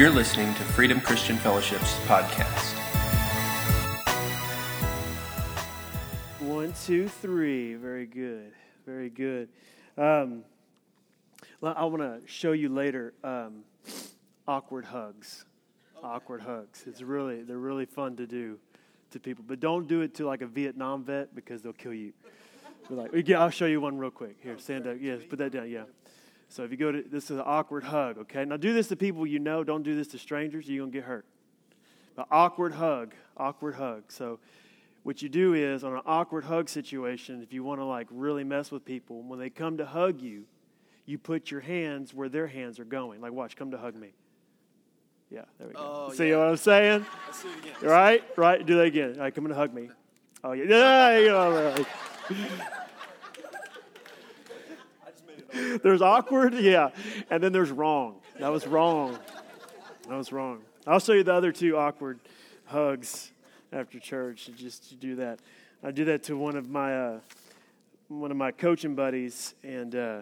You're listening to Freedom Christian Fellowship's podcast. One, two, three. Very good. Very good. Um, I want to show you later um, awkward hugs. Awkward hugs. It's really they're really fun to do to people, but don't do it to like a Vietnam vet because they'll kill you. Like, yeah, I'll show you one real quick. Here, stand up. Yes, put that down. Yeah. So if you go to this is an awkward hug. Okay. Now do this to people you know. Don't do this to strangers. You're gonna get hurt. But awkward hug. Awkward hug. So what you do is on an awkward hug situation, if you want to like really mess with people, when they come to hug you, you put your hands where their hands are going. Like, watch, come to hug me. Yeah, there we go. Oh, See yeah. what I'm saying? Right, right. Do that again. All right, come and hug me. Oh yeah, yeah. You know. there's awkward, yeah, and then there's wrong. That was wrong. That was wrong. I'll show you the other two awkward hugs after church. Just to do that, I do that to one of my uh, one of my coaching buddies, and. Uh,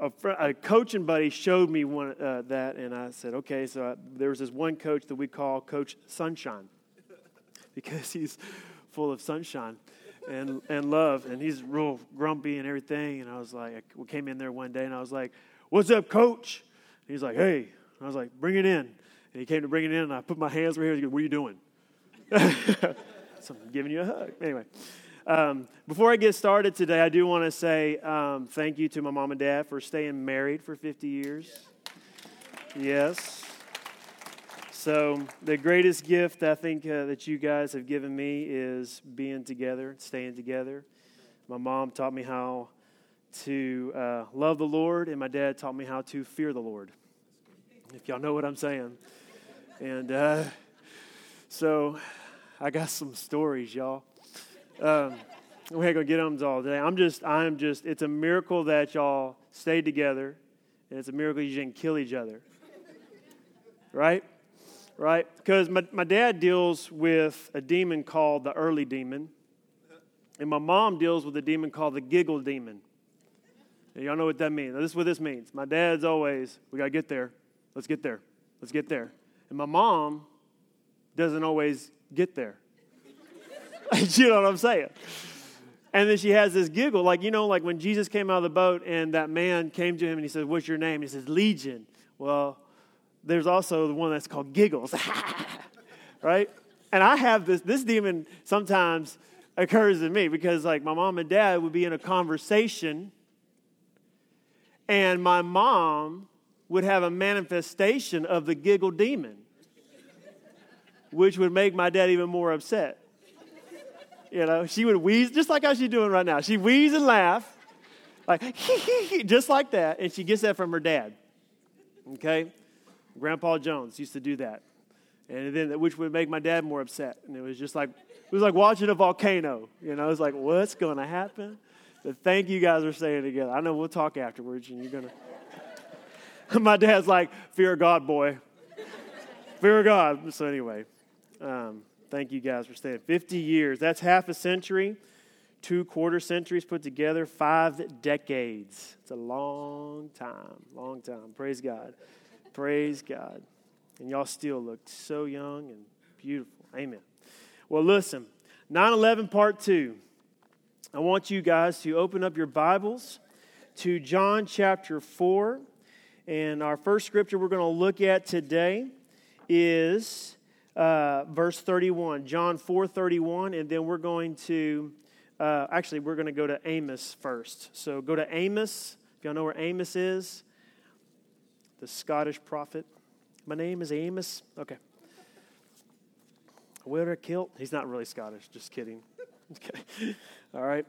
a, friend, a coaching buddy showed me one, uh, that, and I said, okay. So I, there was this one coach that we call Coach Sunshine because he's full of sunshine and, and love, and he's real grumpy and everything. And I was like, we came in there one day, and I was like, "What's up, Coach?" And he's like, "Hey." And I was like, "Bring it in." And he came to bring it in, and I put my hands right here. He goes, "What are you doing?" so I'm giving you a hug. Anyway. Um, before I get started today, I do want to say um, thank you to my mom and dad for staying married for 50 years. Yes. So, the greatest gift I think uh, that you guys have given me is being together, staying together. My mom taught me how to uh, love the Lord, and my dad taught me how to fear the Lord. If y'all know what I'm saying. And uh, so, I got some stories, y'all. Um, we ain't gonna get them all today. I'm just, I'm just. It's a miracle that y'all stayed together, and it's a miracle you didn't kill each other. Right, right? Because my my dad deals with a demon called the early demon, and my mom deals with a demon called the giggle demon. And y'all know what that means. Now, this is what this means. My dad's always, we gotta get there. Let's get there. Let's get there. And my mom doesn't always get there. you know what I'm saying? And then she has this giggle, like, you know, like when Jesus came out of the boat and that man came to him and he said, What's your name? He says, Legion. Well, there's also the one that's called giggles, right? And I have this, this demon sometimes occurs in me because, like, my mom and dad would be in a conversation and my mom would have a manifestation of the giggle demon, which would make my dad even more upset. You know, she would wheeze, just like how she's doing right now. She wheeze and laugh, like, just like that. And she gets that from her dad. Okay? Grandpa Jones used to do that. And then, which would make my dad more upset. And it was just like, it was like watching a volcano. You know, it's like, what's going to happen? But thank you guys for staying together. I know we'll talk afterwards, and you're to. my dad's like, fear God, boy. fear God. So, anyway. Um, Thank you guys for staying. 50 years. That's half a century, two quarter centuries put together, five decades. It's a long time, long time. Praise God. Praise God. And y'all still look so young and beautiful. Amen. Well, listen 9 11 part two. I want you guys to open up your Bibles to John chapter 4. And our first scripture we're going to look at today is uh, verse 31, John 4 31, and then we're going to, uh, actually, we're going to go to Amos first. So go to Amos. If y'all know where Amos is, the Scottish prophet. My name is Amos. Okay. Wear a kilt. He's not really Scottish, just kidding. Okay. All right.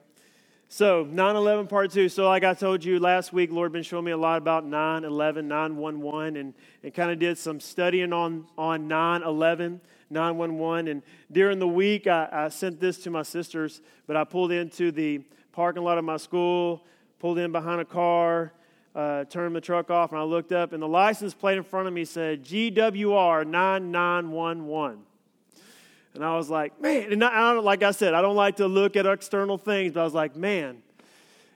So, 9 11 part two. So, like I told you last week, Lord been showing me a lot about 9 11, 911, and, and kind of did some studying on, on 9 11, 911. And during the week, I, I sent this to my sisters, but I pulled into the parking lot of my school, pulled in behind a car, uh, turned the truck off, and I looked up, and the license plate in front of me said GWR 9911. And I was like, man, and I, like I said, I don't like to look at external things, but I was like, man,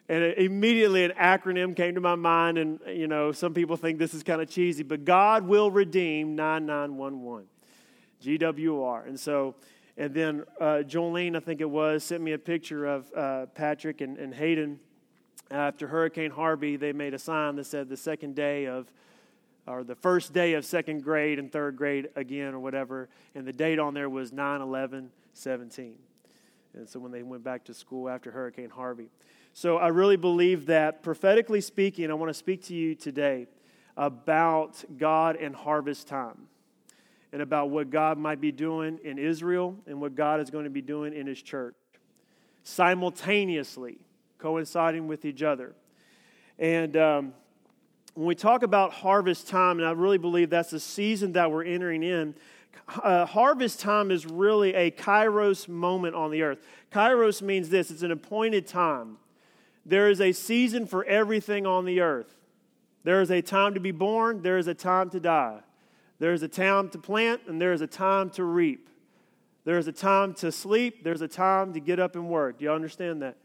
And immediately an acronym came to my mind, and you know, some people think this is kind of cheesy, but God will redeem 9911. GWR. And so, and then uh, Jolene, I think it was, sent me a picture of uh, Patrick and, and Hayden. After Hurricane Harvey, they made a sign that said the second day of, or the first day of second grade and third grade again, or whatever. And the date on there was 9 11 17. And so when they went back to school after Hurricane Harvey. So I really believe that prophetically speaking, I want to speak to you today about God and harvest time and about what God might be doing in Israel and what God is going to be doing in His church, simultaneously coinciding with each other. And um, when we talk about harvest time, and I really believe that's the season that we're entering in, uh, harvest time is really a kairos moment on the earth. Kairos means this it's an appointed time. There is a season for everything on the earth. There is a time to be born, there is a time to die. There is a time to plant, and there is a time to reap. There is a time to sleep, there's a time to get up and work. Do you understand that?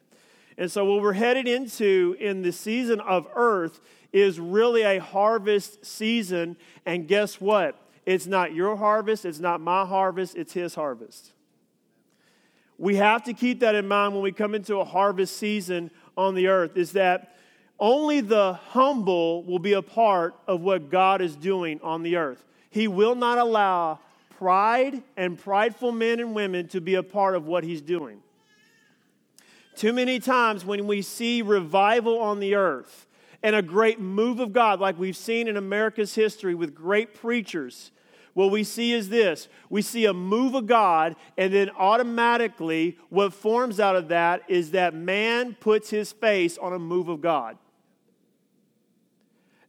And so, what we're headed into in the season of earth is really a harvest season. And guess what? It's not your harvest, it's not my harvest, it's his harvest. We have to keep that in mind when we come into a harvest season on the earth is that only the humble will be a part of what God is doing on the earth. He will not allow pride and prideful men and women to be a part of what he's doing. Too many times when we see revival on the earth and a great move of God, like we've seen in America's history with great preachers, what we see is this we see a move of God, and then automatically what forms out of that is that man puts his face on a move of God.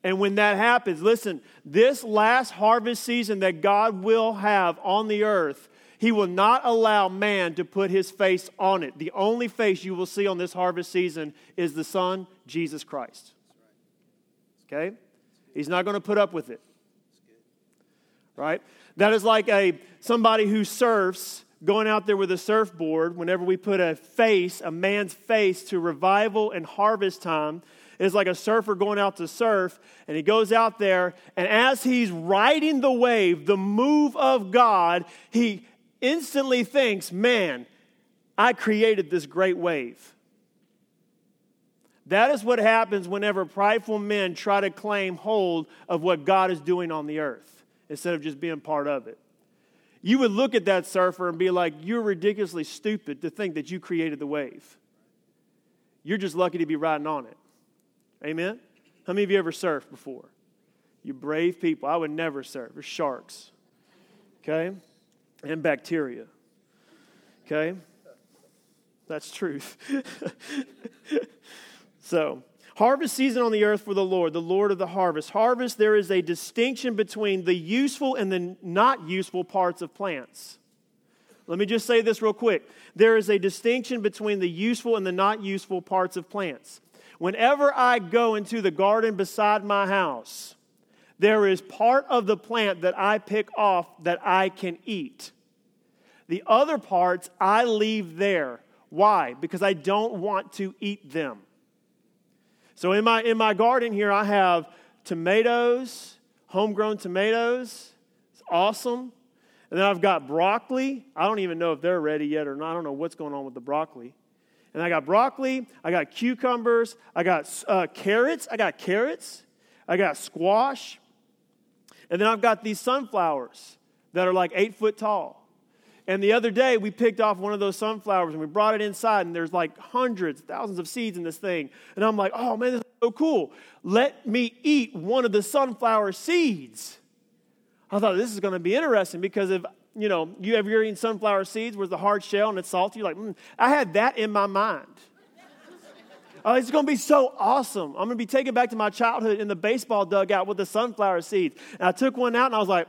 And when that happens, listen, this last harvest season that God will have on the earth, He will not allow man to put his face on it. The only face you will see on this harvest season is the Son, Jesus Christ. Okay? He's not going to put up with it. Right? That is like a somebody who surfs going out there with a surfboard whenever we put a face, a man's face to revival and harvest time is like a surfer going out to surf, and he goes out there, and as he's riding the wave, the move of God, he instantly thinks, Man, I created this great wave. That is what happens whenever prideful men try to claim hold of what God is doing on the earth instead of just being part of it. You would look at that surfer and be like, You're ridiculously stupid to think that you created the wave. You're just lucky to be riding on it. Amen? How many of you ever surfed before? You brave people. I would never surf. There's sharks. Okay? And bacteria. Okay? That's truth. so, harvest season on the earth for the Lord, the Lord of the harvest. Harvest, there is a distinction between the useful and the not useful parts of plants. Let me just say this real quick. There is a distinction between the useful and the not useful parts of plants. Whenever I go into the garden beside my house, there is part of the plant that I pick off that I can eat. The other parts I leave there. Why? Because I don't want to eat them. So in my, in my garden here, I have tomatoes, homegrown tomatoes. It's awesome. And then I've got broccoli. I don't even know if they're ready yet or not. I don't know what's going on with the broccoli. And I got broccoli, I got cucumbers, I got uh, carrots, I got carrots, I got squash. And then I've got these sunflowers that are like eight foot tall. And the other day, we picked off one of those sunflowers and we brought it inside, and there's like hundreds, thousands of seeds in this thing. And I'm like, oh man, this is so cool. Let me eat one of the sunflower seeds. I thought this is going to be interesting because if you know, you ever eaten sunflower seeds where the hard shell and it's salty? You're like, mm. I had that in my mind. Oh, it's going to be so awesome. I'm going to be taken back to my childhood in the baseball dugout with the sunflower seeds. And I took one out and I was like,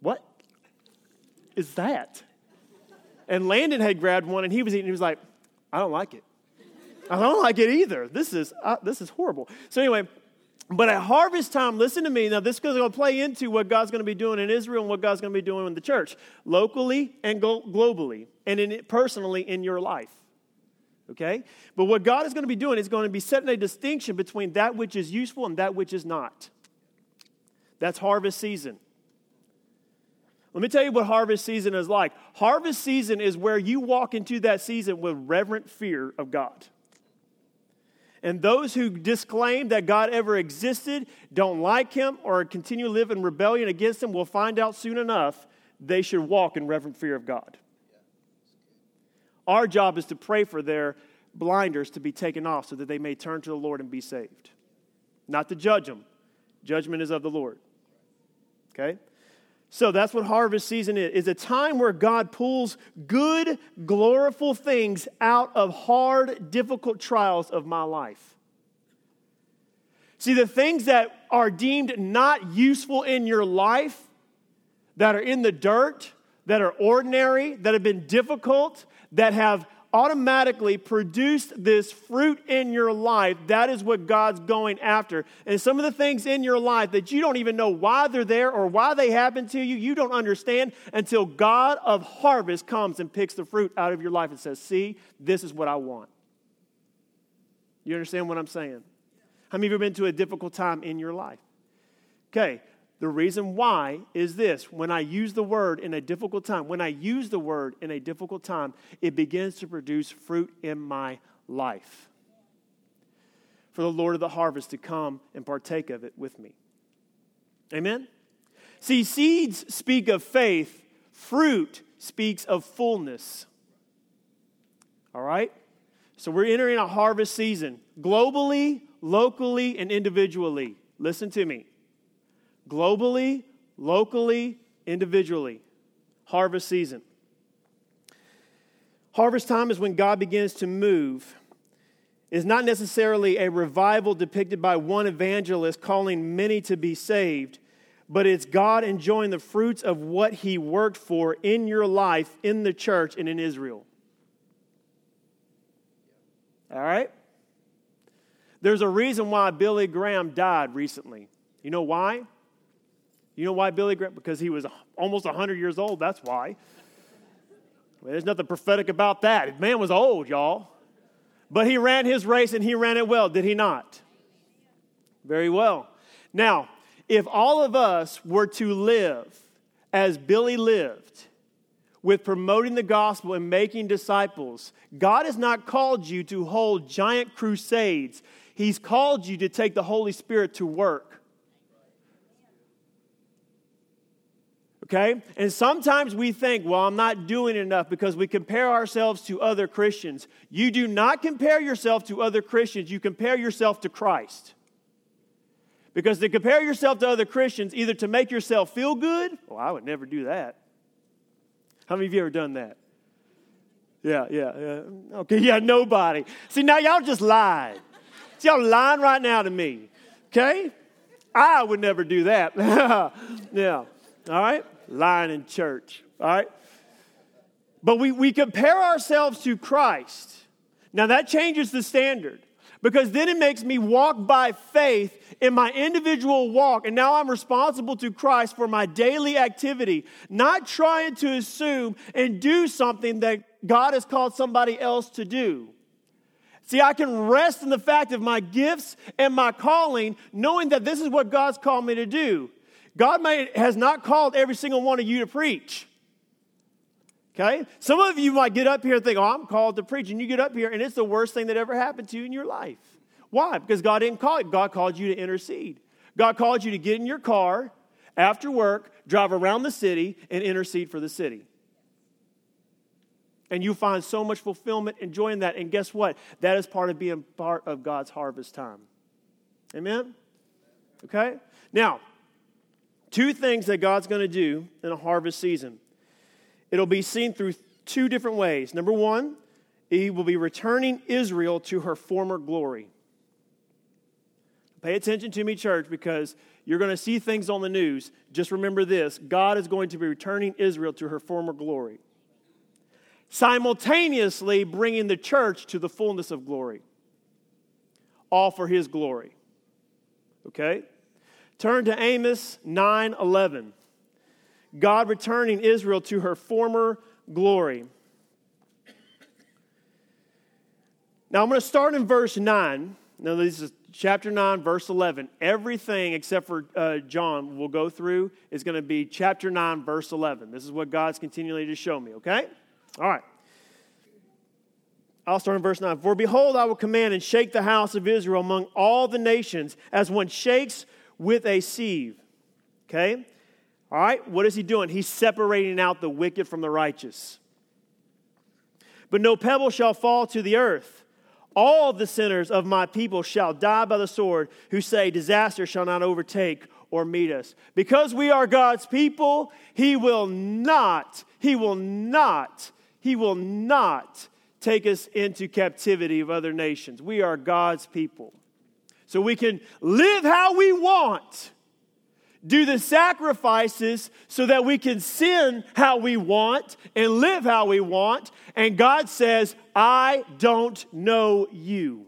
what is that? And Landon had grabbed one and he was eating. He was like, I don't like it. I don't like it either. This is, uh, this is horrible. So, anyway, but at harvest time, listen to me. Now, this is going to play into what God's going to be doing in Israel and what God's going to be doing in the church, locally and globally, and in it personally in your life. Okay? But what God is going to be doing is going to be setting a distinction between that which is useful and that which is not. That's harvest season. Let me tell you what harvest season is like. Harvest season is where you walk into that season with reverent fear of God. And those who disclaim that God ever existed, don't like him, or continue to live in rebellion against him will find out soon enough they should walk in reverent fear of God. Our job is to pray for their blinders to be taken off so that they may turn to the Lord and be saved. Not to judge them. Judgment is of the Lord. Okay? So that's what harvest season is. It's a time where God pulls good, gloriful things out of hard, difficult trials of my life. See, the things that are deemed not useful in your life, that are in the dirt, that are ordinary, that have been difficult, that have automatically produced this fruit in your life, that is what God's going after. And some of the things in your life that you don't even know why they're there or why they happen to you, you don't understand until God of harvest comes and picks the fruit out of your life and says, See, this is what I want. You understand what I'm saying? How many of you have been to a difficult time in your life? Okay, the reason why is this when I use the word in a difficult time, when I use the word in a difficult time, it begins to produce fruit in my life. For the Lord of the harvest to come and partake of it with me. Amen? See, seeds speak of faith, fruit speaks of fullness. All right? So we're entering a harvest season globally, locally, and individually. Listen to me globally, locally, individually. Harvest season. Harvest time is when God begins to move. It's not necessarily a revival depicted by one evangelist calling many to be saved, but it's God enjoying the fruits of what He worked for in your life, in the church, and in Israel. All right? There's a reason why Billy Graham died recently. You know why? You know why Billy Graham? Because he was almost 100 years old. That's why. Well, there's nothing prophetic about that. The man was old, y'all. But he ran his race and he ran it well, did he not? Very well. Now, if all of us were to live as Billy lived, with promoting the gospel and making disciples, God has not called you to hold giant crusades. He's called you to take the Holy Spirit to work. Okay? And sometimes we think, well, I'm not doing enough because we compare ourselves to other Christians. You do not compare yourself to other Christians, you compare yourself to Christ. Because to compare yourself to other Christians, either to make yourself feel good, well, I would never do that. How many of you ever done that? Yeah, yeah, yeah. Okay, yeah, nobody. See, now y'all just lied. See, y'all lying right now to me. Okay? I would never do that. yeah. All right? Lying in church. All right? But we, we compare ourselves to Christ. Now that changes the standard because then it makes me walk by faith in my individual walk. And now I'm responsible to Christ for my daily activity, not trying to assume and do something that God has called somebody else to do. See, I can rest in the fact of my gifts and my calling, knowing that this is what God's called me to do. God may, has not called every single one of you to preach. Okay? Some of you might get up here and think, oh, I'm called to preach. And you get up here and it's the worst thing that ever happened to you in your life. Why? Because God didn't call it. God called you to intercede. God called you to get in your car after work, drive around the city, and intercede for the city. And you find so much fulfillment enjoying that. And guess what? That is part of being part of God's harvest time. Amen? Okay? Now, Two things that God's going to do in a harvest season. It'll be seen through two different ways. Number one, He will be returning Israel to her former glory. Pay attention to me, church, because you're going to see things on the news. Just remember this God is going to be returning Israel to her former glory, simultaneously bringing the church to the fullness of glory, all for His glory. Okay? Turn to Amos 9 11. God returning Israel to her former glory. Now I'm going to start in verse 9. Now, this is chapter 9, verse 11. Everything except for uh, John we'll go through is going to be chapter 9, verse 11. This is what God's continually to show me, okay? All right. I'll start in verse 9. For behold, I will command and shake the house of Israel among all the nations as one shakes with a sieve. Okay? All right, what is he doing? He's separating out the wicked from the righteous. But no pebble shall fall to the earth. All the sinners of my people shall die by the sword, who say, Disaster shall not overtake or meet us. Because we are God's people, he will not, he will not, he will not take us into captivity of other nations. We are God's people. So we can live how we want, do the sacrifices so that we can sin how we want and live how we want. And God says, I don't know you.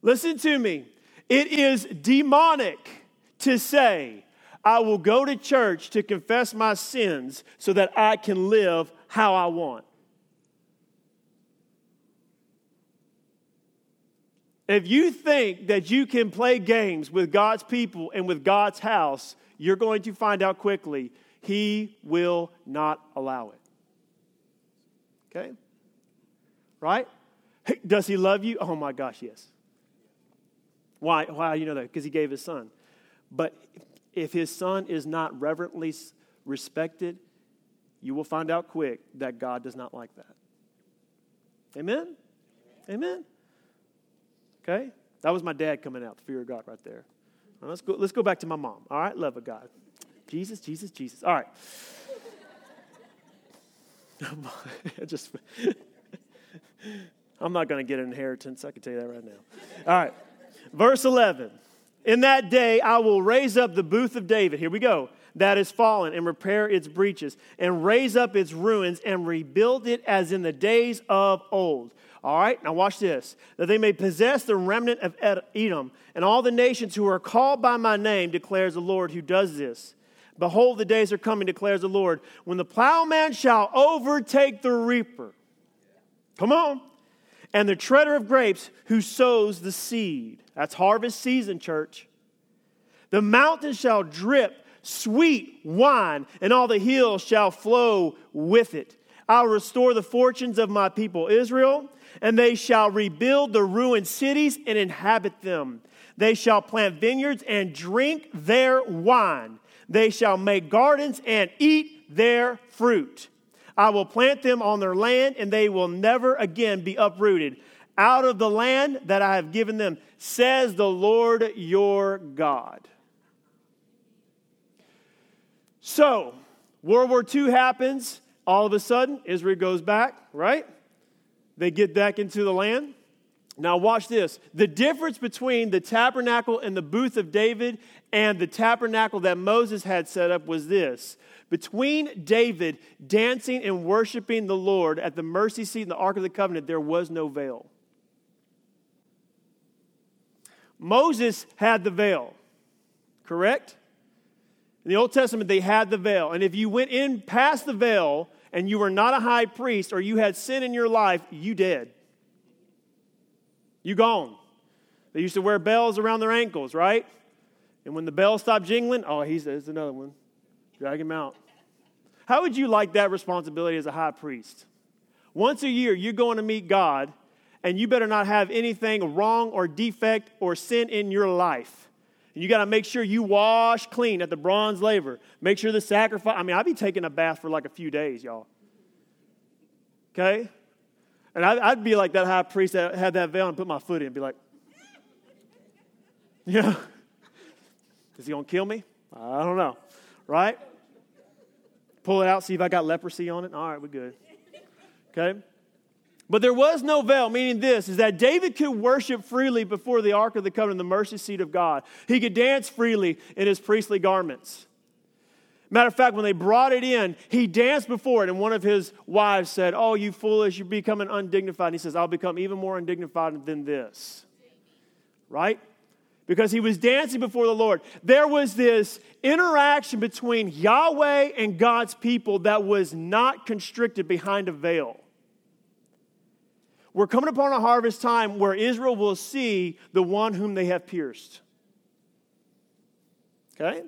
Listen to me. It is demonic to say, I will go to church to confess my sins so that I can live how I want. If you think that you can play games with God's people and with God's house, you're going to find out quickly He will not allow it. Okay? Right? Does He love you? Oh my gosh, yes. Why? Why you know that? Because He gave His Son. But if His Son is not reverently respected, you will find out quick that God does not like that. Amen? Amen? Okay? That was my dad coming out, the fear of God right there. Let's, go, let's go back to my mom. All right? Love of God. Jesus, Jesus, Jesus. All right. just, I'm not going to get an inheritance. I can tell you that right now. All right. Verse 11. In that day, I will raise up the booth of David. Here we go that is fallen and repair its breaches and raise up its ruins and rebuild it as in the days of old. All right, now watch this. That they may possess the remnant of Edom and all the nations who are called by my name, declares the Lord who does this. Behold, the days are coming, declares the Lord, when the plowman shall overtake the reaper. Come on. And the treader of grapes who sows the seed. That's harvest season, church. The mountains shall drip sweet wine, and all the hills shall flow with it. I'll restore the fortunes of my people Israel, and they shall rebuild the ruined cities and inhabit them. They shall plant vineyards and drink their wine. They shall make gardens and eat their fruit. I will plant them on their land, and they will never again be uprooted out of the land that I have given them, says the Lord your God. So, World War II happens. All of a sudden, Israel goes back, right? They get back into the land. Now, watch this. The difference between the tabernacle and the booth of David and the tabernacle that Moses had set up was this. Between David dancing and worshiping the Lord at the mercy seat in the Ark of the Covenant, there was no veil. Moses had the veil, correct? In the Old Testament, they had the veil. And if you went in past the veil and you were not a high priest or you had sin in your life, you dead. You gone. They used to wear bells around their ankles, right? And when the bell stopped jingling, oh, he's there's another one. Drag him out. How would you like that responsibility as a high priest? Once a year, you're going to meet God, and you better not have anything wrong or defect or sin in your life. And you got to make sure you wash clean at the bronze laver. Make sure the sacrifice. I mean, I'd be taking a bath for like a few days, y'all. Okay? And I'd, be like that high priest that had that veil and put my foot in and be like, yeah. Is he going to kill me? I don't know. Right? Pull it out, see if I got leprosy on it. All right, we're good. Okay? But there was no veil, meaning this is that David could worship freely before the Ark of the Covenant, the mercy seat of God. He could dance freely in his priestly garments. Matter of fact, when they brought it in, he danced before it, and one of his wives said, Oh, you foolish, you're becoming undignified. And he says, I'll become even more undignified than this. Right? Because he was dancing before the Lord. There was this interaction between Yahweh and God's people that was not constricted behind a veil. We're coming upon a harvest time where Israel will see the one whom they have pierced. Okay?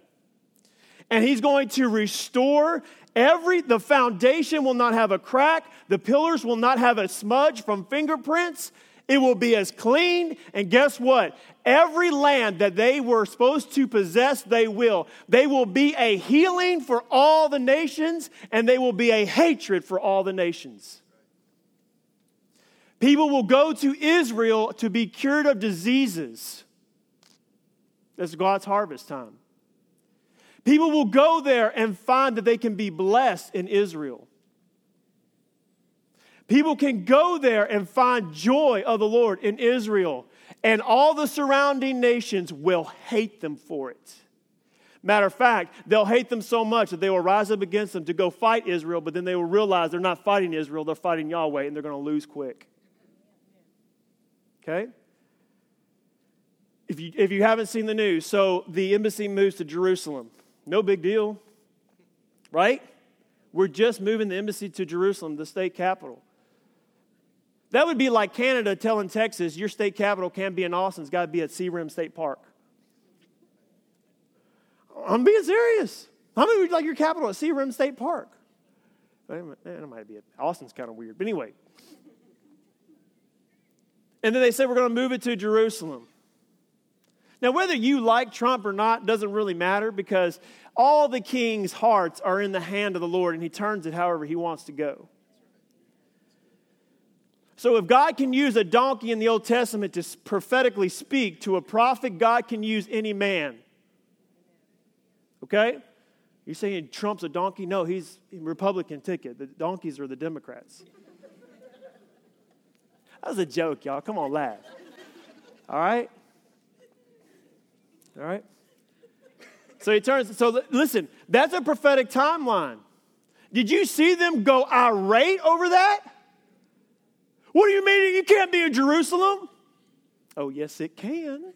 And he's going to restore every, the foundation will not have a crack, the pillars will not have a smudge from fingerprints. It will be as clean. And guess what? Every land that they were supposed to possess, they will. They will be a healing for all the nations, and they will be a hatred for all the nations. People will go to Israel to be cured of diseases. That's God's harvest time. People will go there and find that they can be blessed in Israel. People can go there and find joy of the Lord in Israel, and all the surrounding nations will hate them for it. Matter of fact, they'll hate them so much that they will rise up against them to go fight Israel, but then they will realize they're not fighting Israel, they're fighting Yahweh, and they're going to lose quick. Okay? If you, if you haven't seen the news, so the embassy moves to Jerusalem. No big deal, right? We're just moving the embassy to Jerusalem, the state capital. That would be like Canada telling Texas, your state capital can't be in Austin, it's got to be at Sea Rim State Park. I'm being serious. How many would like your capital at Sea Rim State Park? It might be. Austin's kind of weird, but anyway. And then they said we're going to move it to Jerusalem. Now, whether you like Trump or not doesn't really matter because all the king's hearts are in the hand of the Lord and he turns it however he wants to go. So, if God can use a donkey in the Old Testament to prophetically speak to a prophet, God can use any man. Okay? You're saying Trump's a donkey? No, he's Republican ticket. The donkeys are the Democrats. That was a joke, y'all. Come on, laugh. All right? All right? So he turns, so listen, that's a prophetic timeline. Did you see them go irate over that? What do you mean you can't be in Jerusalem? Oh, yes, it can.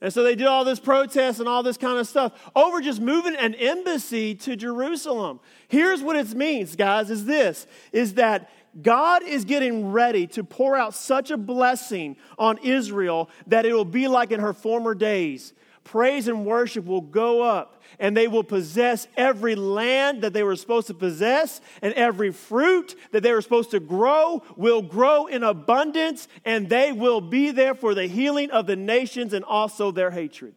And so they did all this protest and all this kind of stuff over just moving an embassy to Jerusalem. Here's what it means, guys, is this is that God is getting ready to pour out such a blessing on Israel that it will be like in her former days. Praise and worship will go up, and they will possess every land that they were supposed to possess, and every fruit that they were supposed to grow will grow in abundance, and they will be there for the healing of the nations and also their hatred.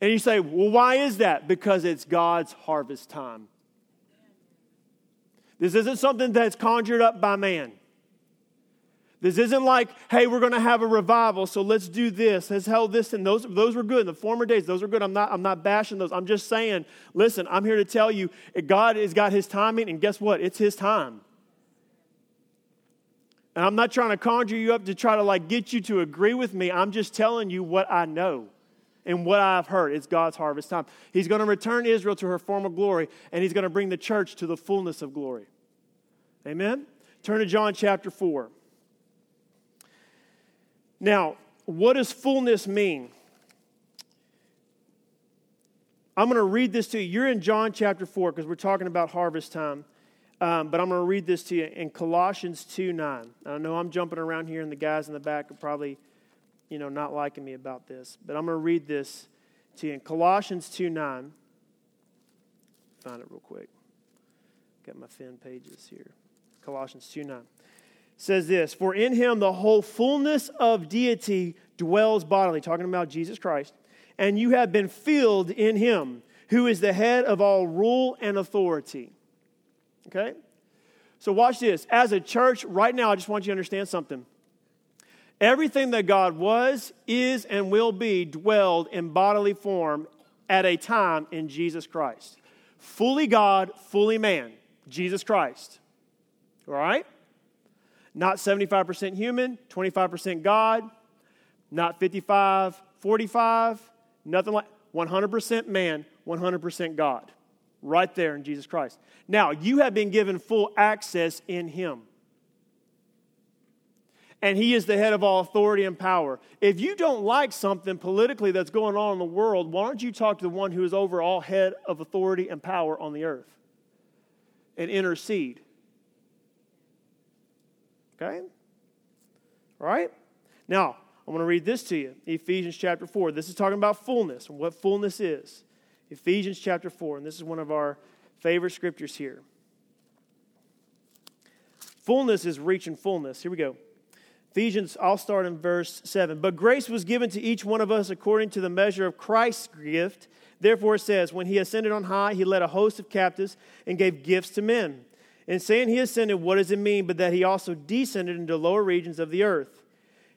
And you say, well, why is that? Because it's God's harvest time. This isn't something that's conjured up by man. This isn't like, hey, we're going to have a revival, so let's do this. Let's held this, and those, those were good in the former days. Those were good. I'm not, I'm not bashing those. I'm just saying, listen, I'm here to tell you, God has got His timing, and guess what? It's His time. And I'm not trying to conjure you up to try to like get you to agree with me. I'm just telling you what I know and what I've heard. It's God's harvest time. He's going to return Israel to her former glory, and He's going to bring the church to the fullness of glory. Amen? Turn to John chapter 4. Now, what does fullness mean? I'm going to read this to you. You're in John chapter 4 because we're talking about harvest time. Um, but I'm going to read this to you in Colossians 2 9. I know I'm jumping around here, and the guys in the back are probably you know, not liking me about this. But I'm going to read this to you in Colossians 2 9. Find it real quick. Got my thin pages here. Colossians 2 9 says this For in him the whole fullness of deity dwells bodily, talking about Jesus Christ, and you have been filled in him, who is the head of all rule and authority. Okay? So watch this. As a church, right now, I just want you to understand something. Everything that God was, is, and will be dwelled in bodily form at a time in Jesus Christ. Fully God, fully man, Jesus Christ. All right? Not 75% human, 25% God, not 55, 45, nothing like 100% man, 100% God. Right there in Jesus Christ. Now, you have been given full access in Him and he is the head of all authority and power. If you don't like something politically that's going on in the world, why don't you talk to the one who is over all head of authority and power on the earth and intercede? Okay? All right? Now, I'm going to read this to you Ephesians chapter 4. This is talking about fullness and what fullness is. Ephesians chapter 4, and this is one of our favorite scriptures here. Fullness is reaching fullness. Here we go. Ephesians, I'll start in verse 7. But grace was given to each one of us according to the measure of Christ's gift. Therefore, it says, When he ascended on high, he led a host of captives and gave gifts to men. In saying he ascended, what does it mean? But that he also descended into lower regions of the earth.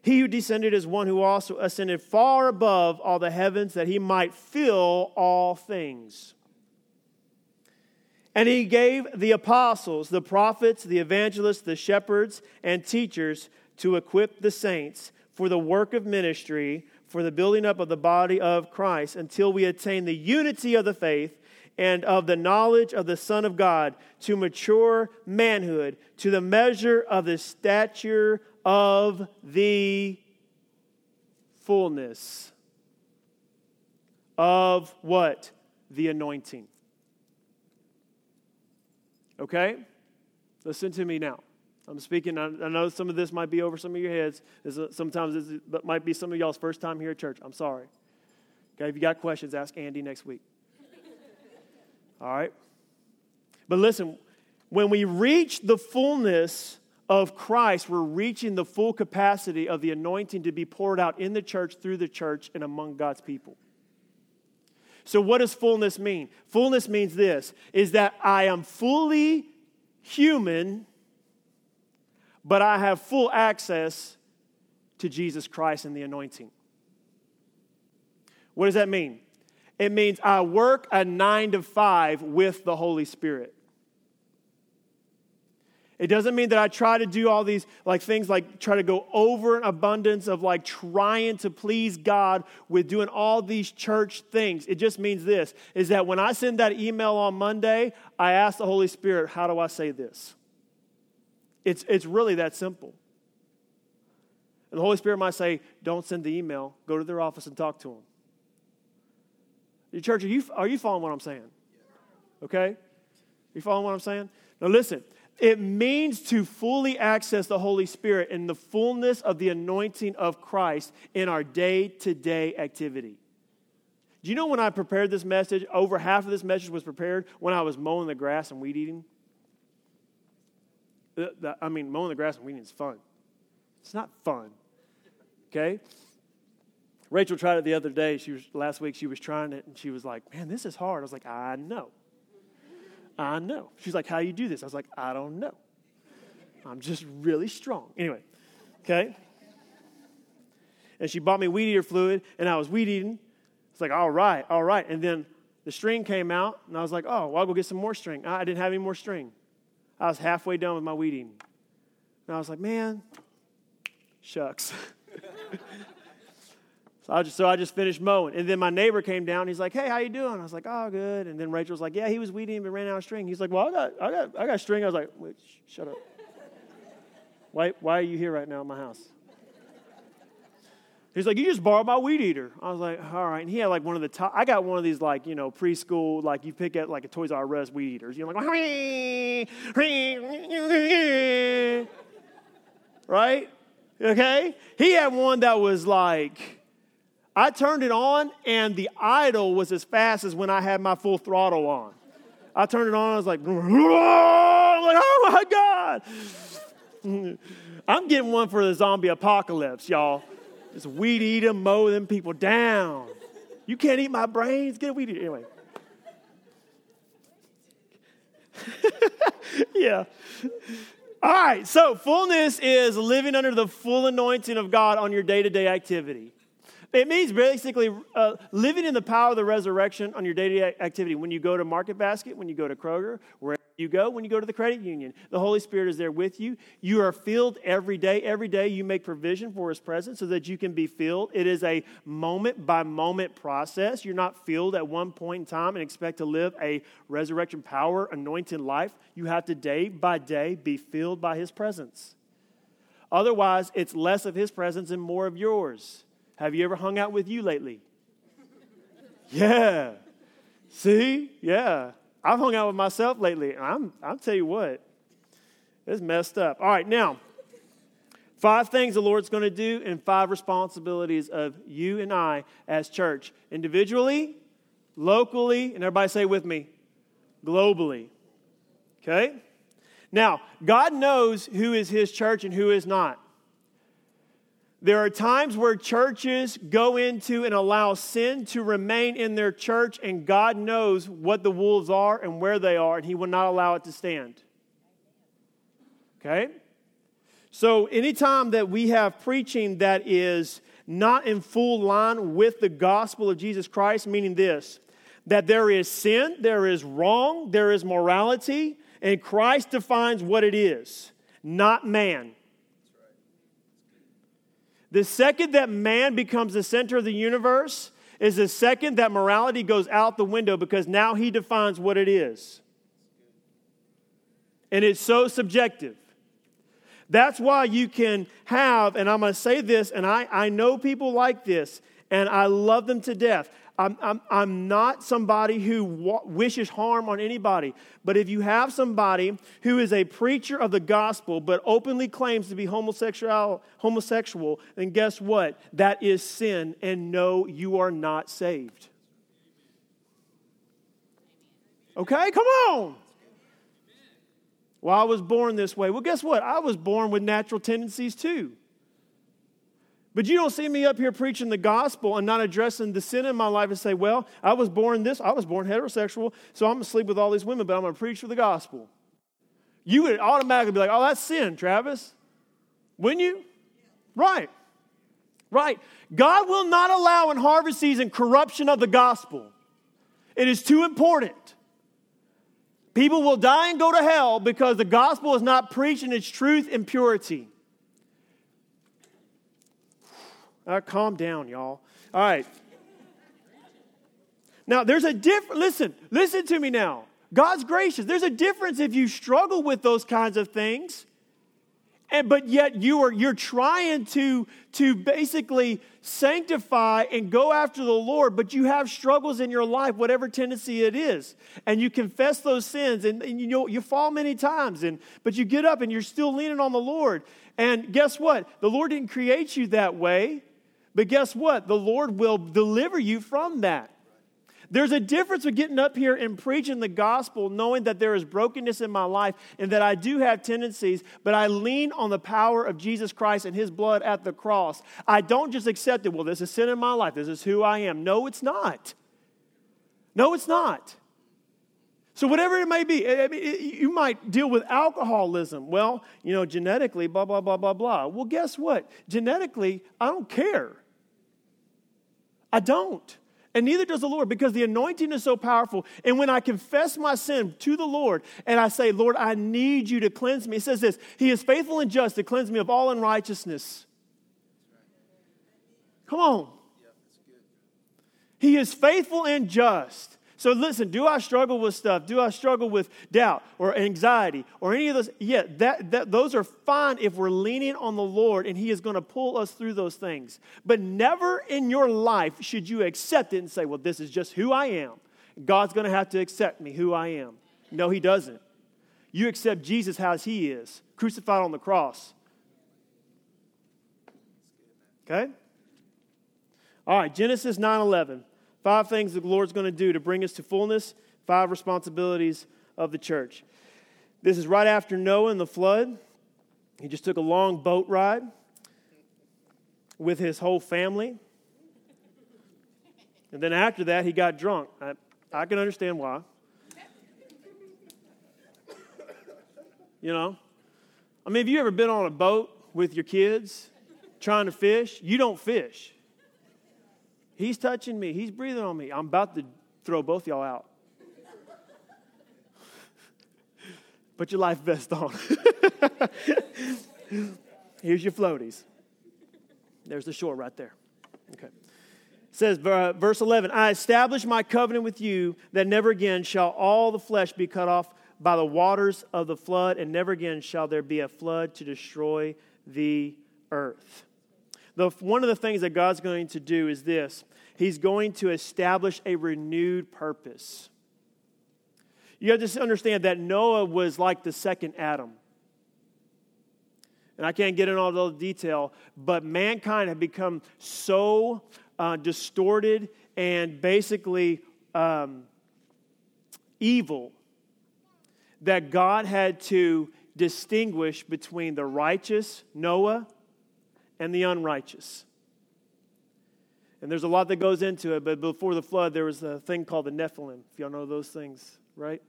He who descended is one who also ascended far above all the heavens that he might fill all things. And he gave the apostles, the prophets, the evangelists, the shepherds, and teachers to equip the saints for the work of ministry, for the building up of the body of Christ, until we attain the unity of the faith and of the knowledge of the Son of God, to mature manhood, to the measure of the stature of the fullness of what? The anointing. Okay? Listen to me now. I'm speaking, I know some of this might be over some of your heads. Sometimes it might be some of y'all's first time here at church. I'm sorry. Okay, if you got questions, ask Andy next week. All right? But listen, when we reach the fullness of Christ, we're reaching the full capacity of the anointing to be poured out in the church, through the church, and among God's people. So, what does fullness mean? Fullness means this is that I am fully human, but I have full access to Jesus Christ and the anointing. What does that mean? It means I work a nine to five with the Holy Spirit. It doesn't mean that I try to do all these like things like try to go over an abundance of like trying to please God with doing all these church things. It just means this is that when I send that email on Monday, I ask the Holy Spirit, how do I say this? It's it's really that simple. And the Holy Spirit might say, don't send the email, go to their office and talk to them. Your church, are you, are you following what I'm saying? Okay? You following what I'm saying? Now listen, it means to fully access the Holy Spirit in the fullness of the anointing of Christ in our day to day activity. Do you know when I prepared this message, over half of this message was prepared when I was mowing the grass and weed eating? Uh, I mean, mowing the grass and weeding is fun. It's not fun, okay? Rachel tried it the other day. She was last week. She was trying it, and she was like, "Man, this is hard." I was like, "I know." I know. She's like, How you do this? I was like, I don't know. I'm just really strong. Anyway, okay? And she bought me weed eater fluid, and I was weed eating. It's like, all right, all right. And then the string came out, and I was like, oh, well, I'll go get some more string. I didn't have any more string. I was halfway done with my weed eating. And I was like, man, shucks. So I, just, so I just finished mowing. And then my neighbor came down. He's like, hey, how you doing? I was like, oh, good. And then Rachel was like, yeah, he was weeding but ran out of string. He's like, well, I got, I got, I got string. I was like, wait, sh- shut up. why, why are you here right now in my house? He's like, you just borrowed my weed eater. I was like, all right. And he had like one of the top, I got one of these like, you know, preschool, like you pick at like a Toys R Us weed eaters. You're like, right? Okay? He had one that was like, I turned it on, and the idle was as fast as when I had my full throttle on. I turned it on, I was like, like oh my God. I'm getting one for the zombie apocalypse, y'all. Just weed eat them, mow them people down. You can't eat my brains, get a weed eater. Anyway. yeah. All right, so fullness is living under the full anointing of God on your day to day activity. It means basically uh, living in the power of the resurrection on your day to day activity. When you go to Market Basket, when you go to Kroger, wherever you go, when you go to the credit union, the Holy Spirit is there with you. You are filled every day. Every day you make provision for His presence so that you can be filled. It is a moment by moment process. You're not filled at one point in time and expect to live a resurrection power anointed life. You have to day by day be filled by His presence. Otherwise, it's less of His presence and more of yours. Have you ever hung out with you lately? yeah. See? Yeah. I've hung out with myself lately, I'm I'll tell you what, it's messed up. All right, now, Five things the Lord's going to do, and five responsibilities of you and I as church, individually, locally, and everybody say with me, globally. Okay? Now, God knows who is His church and who is not. There are times where churches go into and allow sin to remain in their church, and God knows what the wolves are and where they are, and He will not allow it to stand. Okay? So, anytime that we have preaching that is not in full line with the gospel of Jesus Christ, meaning this that there is sin, there is wrong, there is morality, and Christ defines what it is, not man. The second that man becomes the center of the universe is the second that morality goes out the window because now he defines what it is. And it's so subjective. That's why you can have, and I'm going to say this, and I, I know people like this, and I love them to death. I'm, I'm, I'm not somebody who wishes harm on anybody, but if you have somebody who is a preacher of the gospel but openly claims to be homosexual, homosexual, then guess what? That is sin, and no, you are not saved. Okay, come on. Well, I was born this way. Well, guess what? I was born with natural tendencies too. But you don't see me up here preaching the gospel and not addressing the sin in my life and say, well, I was born this, I was born heterosexual, so I'm going to sleep with all these women, but I'm going to preach for the gospel. You would automatically be like, oh, that's sin, Travis. Wouldn't you? Right. Right. God will not allow in harvest season corruption of the gospel. It is too important. People will die and go to hell because the gospel is not preached in its truth and purity. Right, calm down, y'all. All right. Now, there's a different, Listen, listen to me now. God's gracious. There's a difference if you struggle with those kinds of things and but yet you are you're trying to to basically sanctify and go after the lord but you have struggles in your life whatever tendency it is and you confess those sins and, and you know you fall many times and but you get up and you're still leaning on the lord and guess what the lord didn't create you that way but guess what the lord will deliver you from that there's a difference with getting up here and preaching the gospel, knowing that there is brokenness in my life and that I do have tendencies, but I lean on the power of Jesus Christ and his blood at the cross. I don't just accept it, well, this is sin in my life, this is who I am. No, it's not. No, it's not. So, whatever it may be, I mean, you might deal with alcoholism. Well, you know, genetically, blah, blah, blah, blah, blah. Well, guess what? Genetically, I don't care. I don't. And neither does the Lord because the anointing is so powerful. And when I confess my sin to the Lord and I say, Lord, I need you to cleanse me, it says this He is faithful and just to cleanse me of all unrighteousness. Come on. He is faithful and just. So listen, do I struggle with stuff? Do I struggle with doubt or anxiety or any of those? Yeah, that, that, those are fine if we're leaning on the Lord and He is going to pull us through those things. But never in your life should you accept it and say, well, this is just who I am. God's going to have to accept me, who I am. No, He doesn't. You accept Jesus as He is, crucified on the cross. Okay? All right, Genesis 9 11. Five things the Lord's going to do to bring us to fullness, five responsibilities of the church. This is right after Noah and the flood. He just took a long boat ride with his whole family. And then after that, he got drunk. I, I can understand why. You know? I mean, have you ever been on a boat with your kids trying to fish? You don't fish. He's touching me. He's breathing on me. I'm about to throw both y'all out. Put your life vest on. Here's your floaties. There's the shore right there. Okay. It says, uh, verse 11, I establish my covenant with you that never again shall all the flesh be cut off by the waters of the flood, and never again shall there be a flood to destroy the earth. The, one of the things that God's going to do is this He's going to establish a renewed purpose. You have to understand that Noah was like the second Adam. And I can't get into all the detail, but mankind had become so uh, distorted and basically um, evil that God had to distinguish between the righteous, Noah, and the unrighteous. And there's a lot that goes into it, but before the flood, there was a thing called the Nephilim. If y'all know those things, right?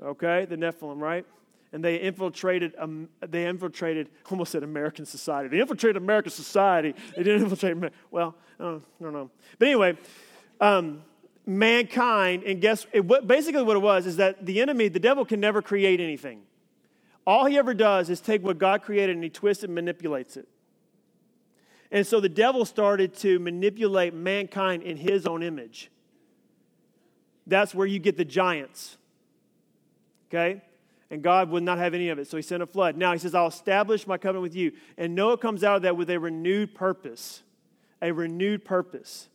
Okay, the Nephilim, right? And they infiltrated. Um, they infiltrated. Almost said American society. They infiltrated American society. They didn't infiltrate. Well, I don't, I don't know. But anyway, um, mankind, and guess it, what, basically what it was is that the enemy, the devil, can never create anything. All he ever does is take what God created and he twists and manipulates it. And so the devil started to manipulate mankind in his own image. That's where you get the giants. Okay? And God would not have any of it, so he sent a flood. Now he says, I'll establish my covenant with you. And Noah comes out of that with a renewed purpose. A renewed purpose.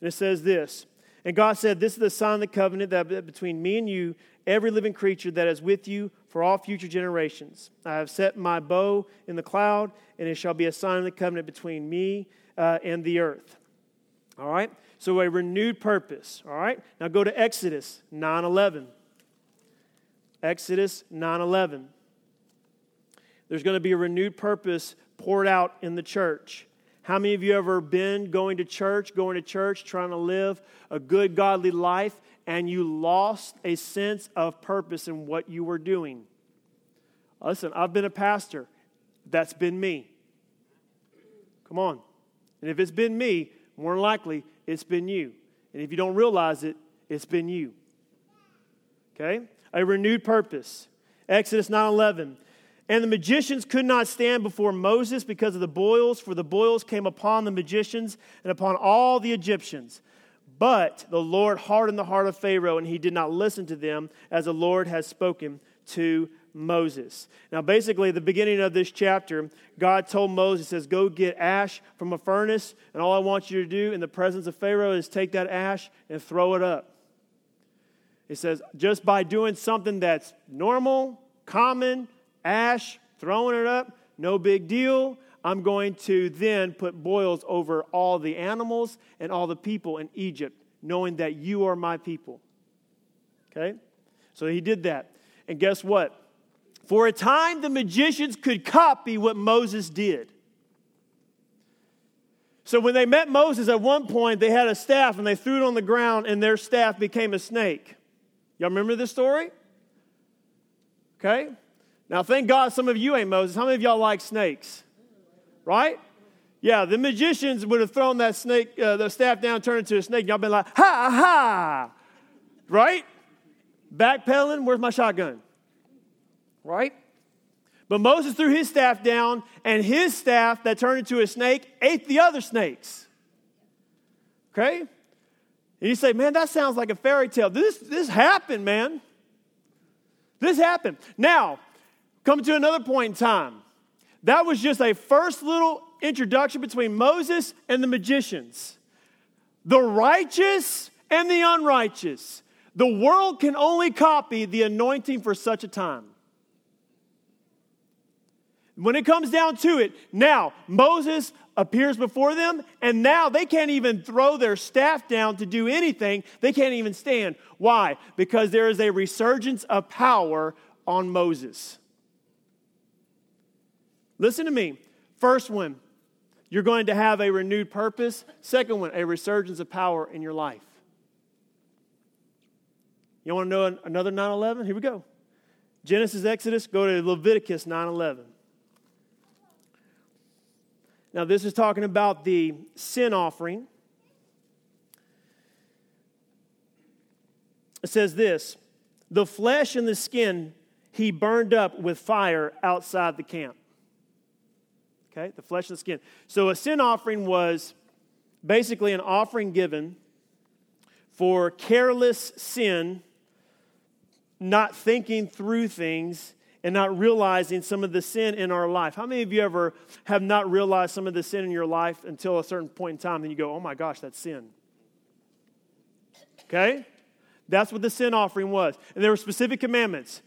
And it says this And God said, This is the sign of the covenant that between me and you, every living creature that is with you for all future generations. I have set my bow in the cloud, and it shall be a sign of the covenant between me uh, and the earth. All right? So a renewed purpose. All right? Now go to Exodus 9 11. Exodus 9:11. There's going to be a renewed purpose poured out in the church. How many of you ever been going to church, going to church, trying to live a good godly life and you lost a sense of purpose in what you were doing? Listen, I've been a pastor. That's been me. Come on. And if it's been me, more than likely it's been you. And if you don't realize it, it's been you. Okay? a renewed purpose. Exodus 9:11. And the magicians could not stand before Moses because of the boils, for the boils came upon the magicians and upon all the Egyptians. But the Lord hardened the heart of Pharaoh, and he did not listen to them as the Lord has spoken to Moses. Now, basically, the beginning of this chapter, God told Moses, says, Go get ash from a furnace, and all I want you to do in the presence of Pharaoh is take that ash and throw it up. He says, just by doing something that's normal, common, ash, throwing it up, no big deal. I'm going to then put boils over all the animals and all the people in Egypt, knowing that you are my people. Okay? So he did that. And guess what? For a time, the magicians could copy what Moses did. So when they met Moses at one point, they had a staff and they threw it on the ground, and their staff became a snake. Y'all remember this story? Okay? Now, thank God some of you ain't Moses. How many of y'all like snakes? Right? Yeah, the magicians would have thrown that snake, uh, the staff down, turned into a snake. Y'all been like, ha ha! Right? Backpedaling, where's my shotgun? Right? But Moses threw his staff down, and his staff that turned into a snake ate the other snakes. Okay? And you say, man, that sounds like a fairy tale. This, this happened, man. This happened. Now, coming to another point in time. That was just a first little introduction between Moses and the magicians. The righteous and the unrighteous. The world can only copy the anointing for such a time. When it comes down to it, now Moses appears before them, and now they can't even throw their staff down to do anything. They can't even stand. Why? Because there is a resurgence of power on Moses. Listen to me. First one, you're going to have a renewed purpose. Second one, a resurgence of power in your life. You want to know another 9 11? Here we go. Genesis, Exodus, go to Leviticus 9 11. Now, this is talking about the sin offering. It says this the flesh and the skin he burned up with fire outside the camp. Okay, the flesh and the skin. So, a sin offering was basically an offering given for careless sin, not thinking through things, and not realizing some of the sin in our life. How many of you ever have not realized some of the sin in your life until a certain point in time? Then you go, oh my gosh, that's sin. Okay? That's what the sin offering was. And there were specific commandments.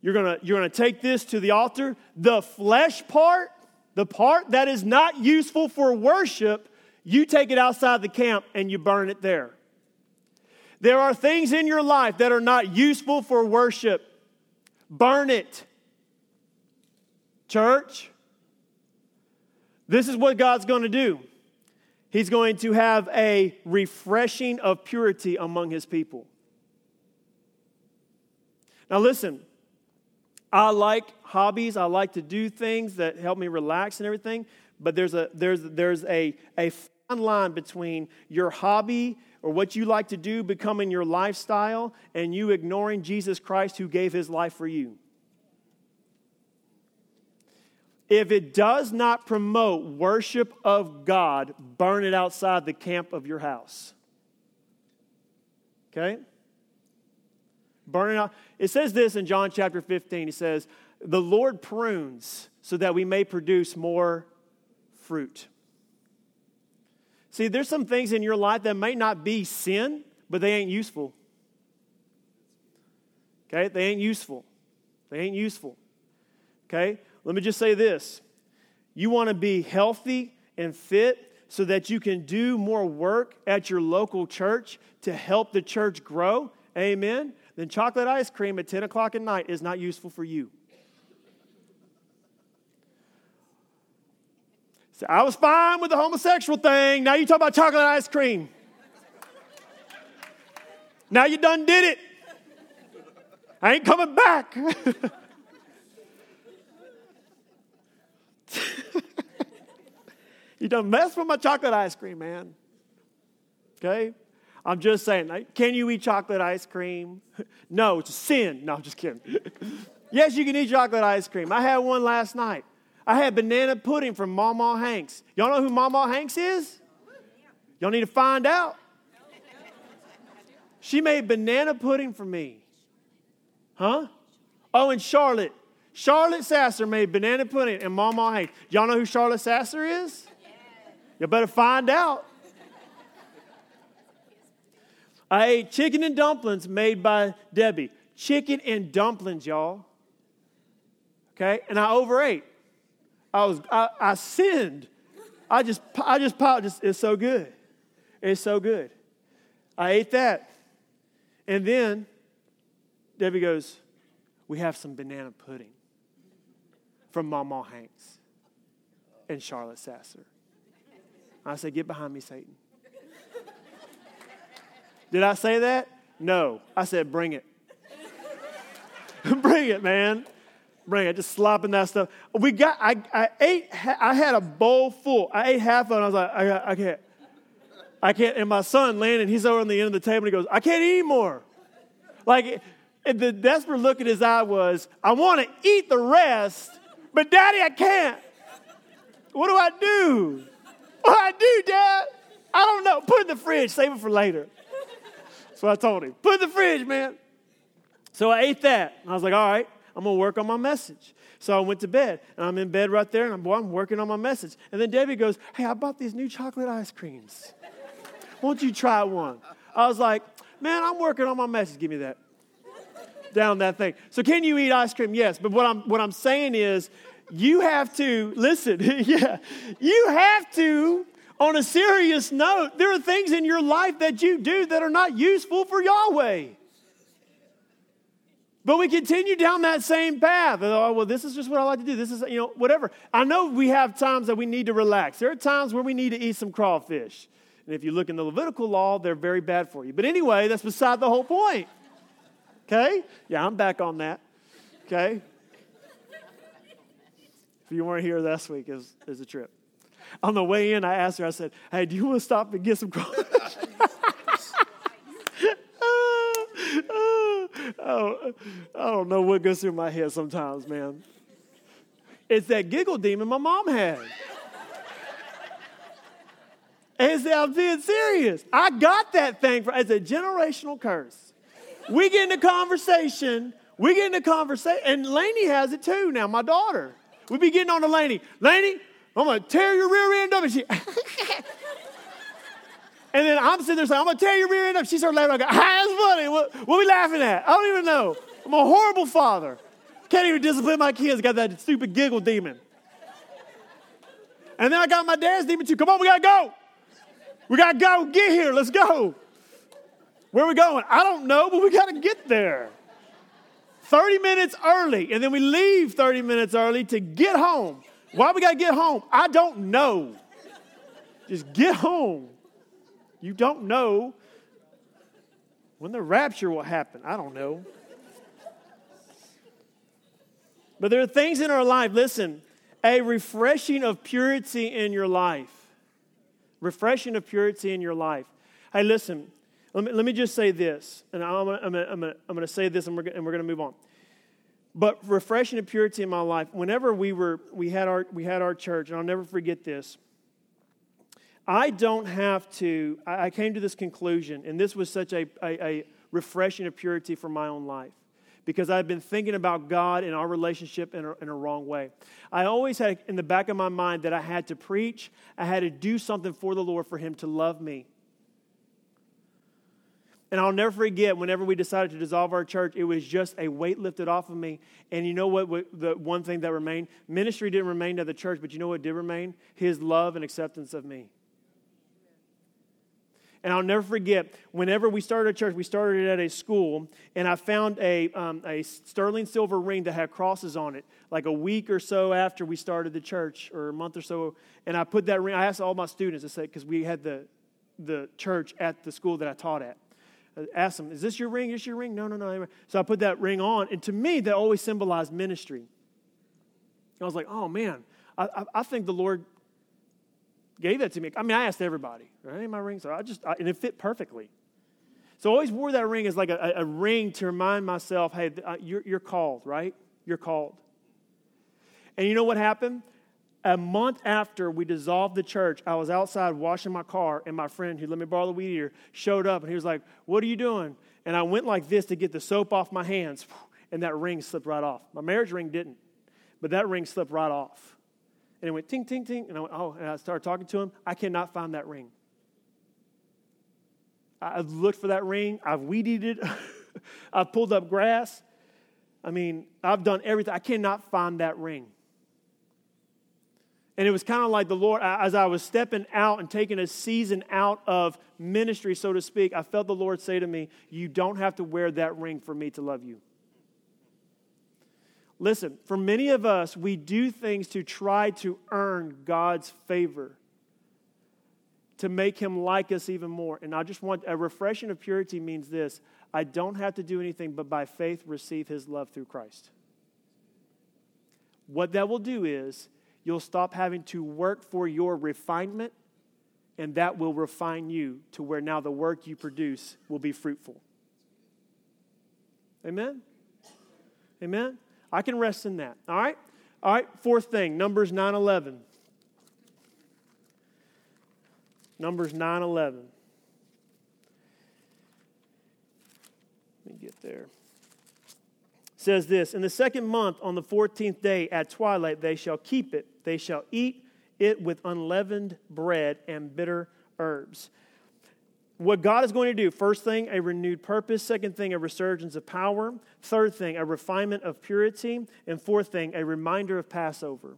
you're going to you're going to take this to the altar. The flesh part, the part that is not useful for worship, you take it outside the camp and you burn it there. There are things in your life that are not useful for worship. Burn it. Church, this is what God's going to do. He's going to have a refreshing of purity among his people. Now, listen, I like hobbies. I like to do things that help me relax and everything. But there's a, there's, there's a, a fine line between your hobby or what you like to do becoming your lifestyle and you ignoring Jesus Christ who gave his life for you. If it does not promote worship of God, burn it outside the camp of your house. Okay? Burn it out. It says this in John chapter 15. It says, The Lord prunes so that we may produce more fruit. See, there's some things in your life that may not be sin, but they ain't useful. Okay? They ain't useful. They ain't useful. Okay? Let me just say this. You want to be healthy and fit so that you can do more work at your local church to help the church grow. Amen. Then chocolate ice cream at 10 o'clock at night is not useful for you. So I was fine with the homosexual thing. Now you talk about chocolate ice cream. Now you done did it. I ain't coming back. you done messed with my chocolate ice cream, man. Okay? I'm just saying, can you eat chocolate ice cream? no, it's a sin. No, I'm just kidding. yes, you can eat chocolate ice cream. I had one last night. I had banana pudding from Mama Hanks. Y'all know who Mama Hanks is? Y'all need to find out. She made banana pudding for me. Huh? Oh, and Charlotte. Charlotte Sasser made banana pudding and Mama Hanks. Y'all know who Charlotte Sasser is? You better find out. I ate chicken and dumplings made by Debbie. Chicken and dumplings, y'all. Okay? And I overate. I was I, I sinned. I just I just popped. It's so good. It's so good. I ate that. And then Debbie goes, We have some banana pudding from Mama Hanks and Charlotte Sasser. I said, Get behind me, Satan. Did I say that? No. I said, Bring it. Bring it, man bring it, just slopping that stuff. We got, I, I ate, I had a bowl full. I ate half of it, I was like, I, I can't. I can't. And my son, Landon, he's over on the end of the table, and he goes, I can't eat anymore. Like, the desperate look in his eye was, I want to eat the rest, but daddy, I can't. What do I do? What do I do, dad? I don't know. Put it in the fridge, save it for later. What I told him. Put in the fridge, man. So I ate that. I was like, all right. I'm going to work on my message. So I went to bed, and I'm in bed right there, and I'm, boy, I'm working on my message. And then Debbie goes, Hey, I bought these new chocolate ice creams. Won't you try one? I was like, Man, I'm working on my message. Give me that. Down that thing. So, can you eat ice cream? Yes. But what I'm, what I'm saying is, you have to, listen, yeah, you have to, on a serious note, there are things in your life that you do that are not useful for Yahweh. But we continue down that same path. Oh, well, this is just what I like to do. This is, you know, whatever. I know we have times that we need to relax. There are times where we need to eat some crawfish. And if you look in the Levitical law, they're very bad for you. But anyway, that's beside the whole point. Okay? Yeah, I'm back on that. Okay? If you weren't here last week, was a trip. On the way in, I asked her, I said, hey, do you want to stop and get some crawfish? Oh, I don't know what goes through my head sometimes, man. It's that giggle demon my mom had. And I'm being serious. I got that thing for, as a generational curse. We get in into conversation. We get in into conversation. And Lainey has it too now, my daughter. We be getting on to Lainey. Lainey, I'm to tear your rear end up. And she, And then I'm sitting there saying, I'm to tear your rear end up. She started laughing. I go, ah, that's funny. What, what we laughing at? I don't even know. I'm a horrible father. Can't even discipline my kids. Got that stupid giggle demon. And then I got my dad's demon too. Come on, we gotta go. We gotta go. Get here. Let's go. Where are we going? I don't know, but we gotta get there. 30 minutes early, and then we leave 30 minutes early to get home. Why we gotta get home? I don't know. Just get home. You don't know when the rapture will happen. I don't know. But there are things in our life, listen, a refreshing of purity in your life. Refreshing of purity in your life. Hey, listen, let me, let me just say this, and I'm going I'm I'm I'm to say this, and we're, and we're going to move on. But refreshing and purity in my life, whenever we, were, we, had our, we had our church, and I'll never forget this, I don't have to, I, came to this conclusion, and this was such a, a, a refreshing of purity for my own life because I've been thinking about God and our relationship in a, in a, wrong way. I always had in the back of my mind that I had to preach, I had to do something for the Lord for Him to love me. And I'll never forget whenever we decided to dissolve our church, it was just a weight lifted off of me. And you know what? The one thing that remained? Ministry didn't remain to the church, but you know what did remain? His love and acceptance of me. And I'll never forget, whenever we started a church, we started it at a school, and I found a, um, a sterling silver ring that had crosses on it, like a week or so after we started the church, or a month or so. And I put that ring, I asked all my students, I said, because we had the, the church at the school that I taught at. I asked them, Is this your ring? Is this your ring? No, no, no. So I put that ring on, and to me, that always symbolized ministry. I was like, Oh man, I, I, I think the Lord gave that to me. I mean, I asked everybody, right? My ring, so I just, I, and it fit perfectly. So I always wore that ring as like a, a ring to remind myself, hey, uh, you're, you're called, right? You're called. And you know what happened? A month after we dissolved the church, I was outside washing my car, and my friend who let me borrow the weed eater showed up, and he was like, What are you doing? And I went like this to get the soap off my hands, and that ring slipped right off. My marriage ring didn't, but that ring slipped right off. And it went ting, ting, ting. And I went, oh, and I started talking to him. I cannot find that ring. I've looked for that ring. I've weeded it. I've pulled up grass. I mean, I've done everything. I cannot find that ring. And it was kind of like the Lord, as I was stepping out and taking a season out of ministry, so to speak, I felt the Lord say to me, You don't have to wear that ring for me to love you. Listen, for many of us, we do things to try to earn God's favor, to make Him like us even more. And I just want a refreshing of purity means this I don't have to do anything but by faith receive His love through Christ. What that will do is you'll stop having to work for your refinement, and that will refine you to where now the work you produce will be fruitful. Amen? Amen? I can rest in that. All right? All right, fourth thing, Numbers 9 11. Numbers 9 11. Let me get there. Says this In the second month, on the 14th day at twilight, they shall keep it. They shall eat it with unleavened bread and bitter herbs what God is going to do first thing, a renewed purpose. Second thing, a resurgence of power. Third thing, a refinement of purity. And fourth thing, a reminder of Passover.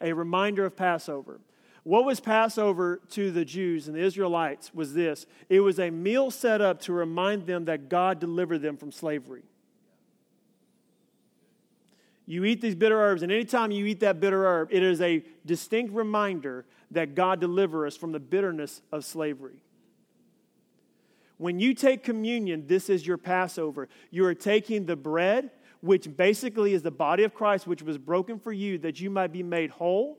A reminder of Passover. What was Passover to the Jews and the Israelites was this it was a meal set up to remind them that God delivered them from slavery. You eat these bitter herbs, and anytime you eat that bitter herb, it is a distinct reminder that God delivered us from the bitterness of slavery. When you take communion, this is your Passover. You are taking the bread, which basically is the body of Christ, which was broken for you that you might be made whole.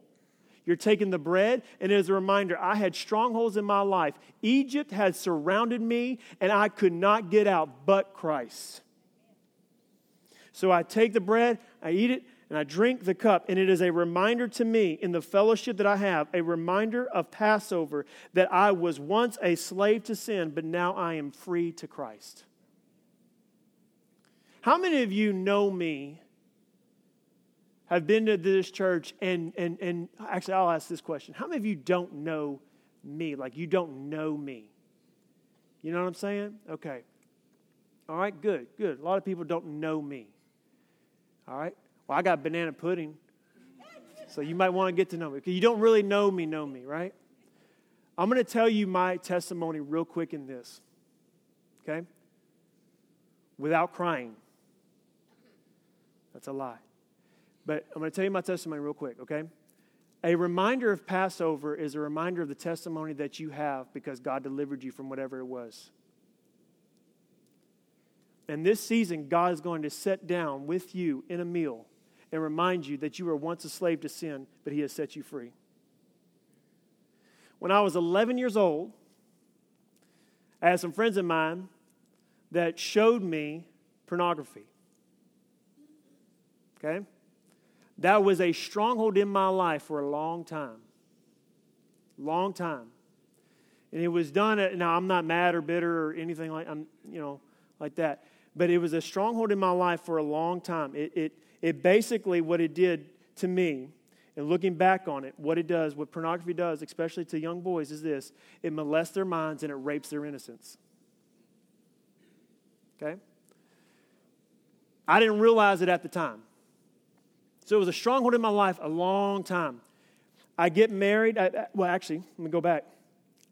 You're taking the bread, and it is a reminder I had strongholds in my life. Egypt had surrounded me, and I could not get out but Christ. So I take the bread, I eat it, and I drink the cup, and it is a reminder to me in the fellowship that I have, a reminder of Passover that I was once a slave to sin, but now I am free to Christ. How many of you know me, have been to this church, and, and, and actually, I'll ask this question How many of you don't know me? Like, you don't know me? You know what I'm saying? Okay. All right, good, good. A lot of people don't know me. All right? Well, I got banana pudding. So you might want to get to know me. You don't really know me, know me, right? I'm going to tell you my testimony real quick in this. Okay? Without crying. That's a lie. But I'm going to tell you my testimony real quick, okay? A reminder of Passover is a reminder of the testimony that you have because God delivered you from whatever it was. And this season, God is going to sit down with you in a meal and remind you that you were once a slave to sin, but He has set you free. When I was 11 years old, I had some friends of mine that showed me pornography. Okay? That was a stronghold in my life for a long time. Long time. And it was done at, now I'm not mad or bitter or anything like I'm, you know, like that. But it was a stronghold in my life for a long time. It, it, it basically, what it did to me, and looking back on it, what it does, what pornography does, especially to young boys, is this it molests their minds and it rapes their innocence. Okay? I didn't realize it at the time. So it was a stronghold in my life a long time. I get married. I, well, actually, let me go back.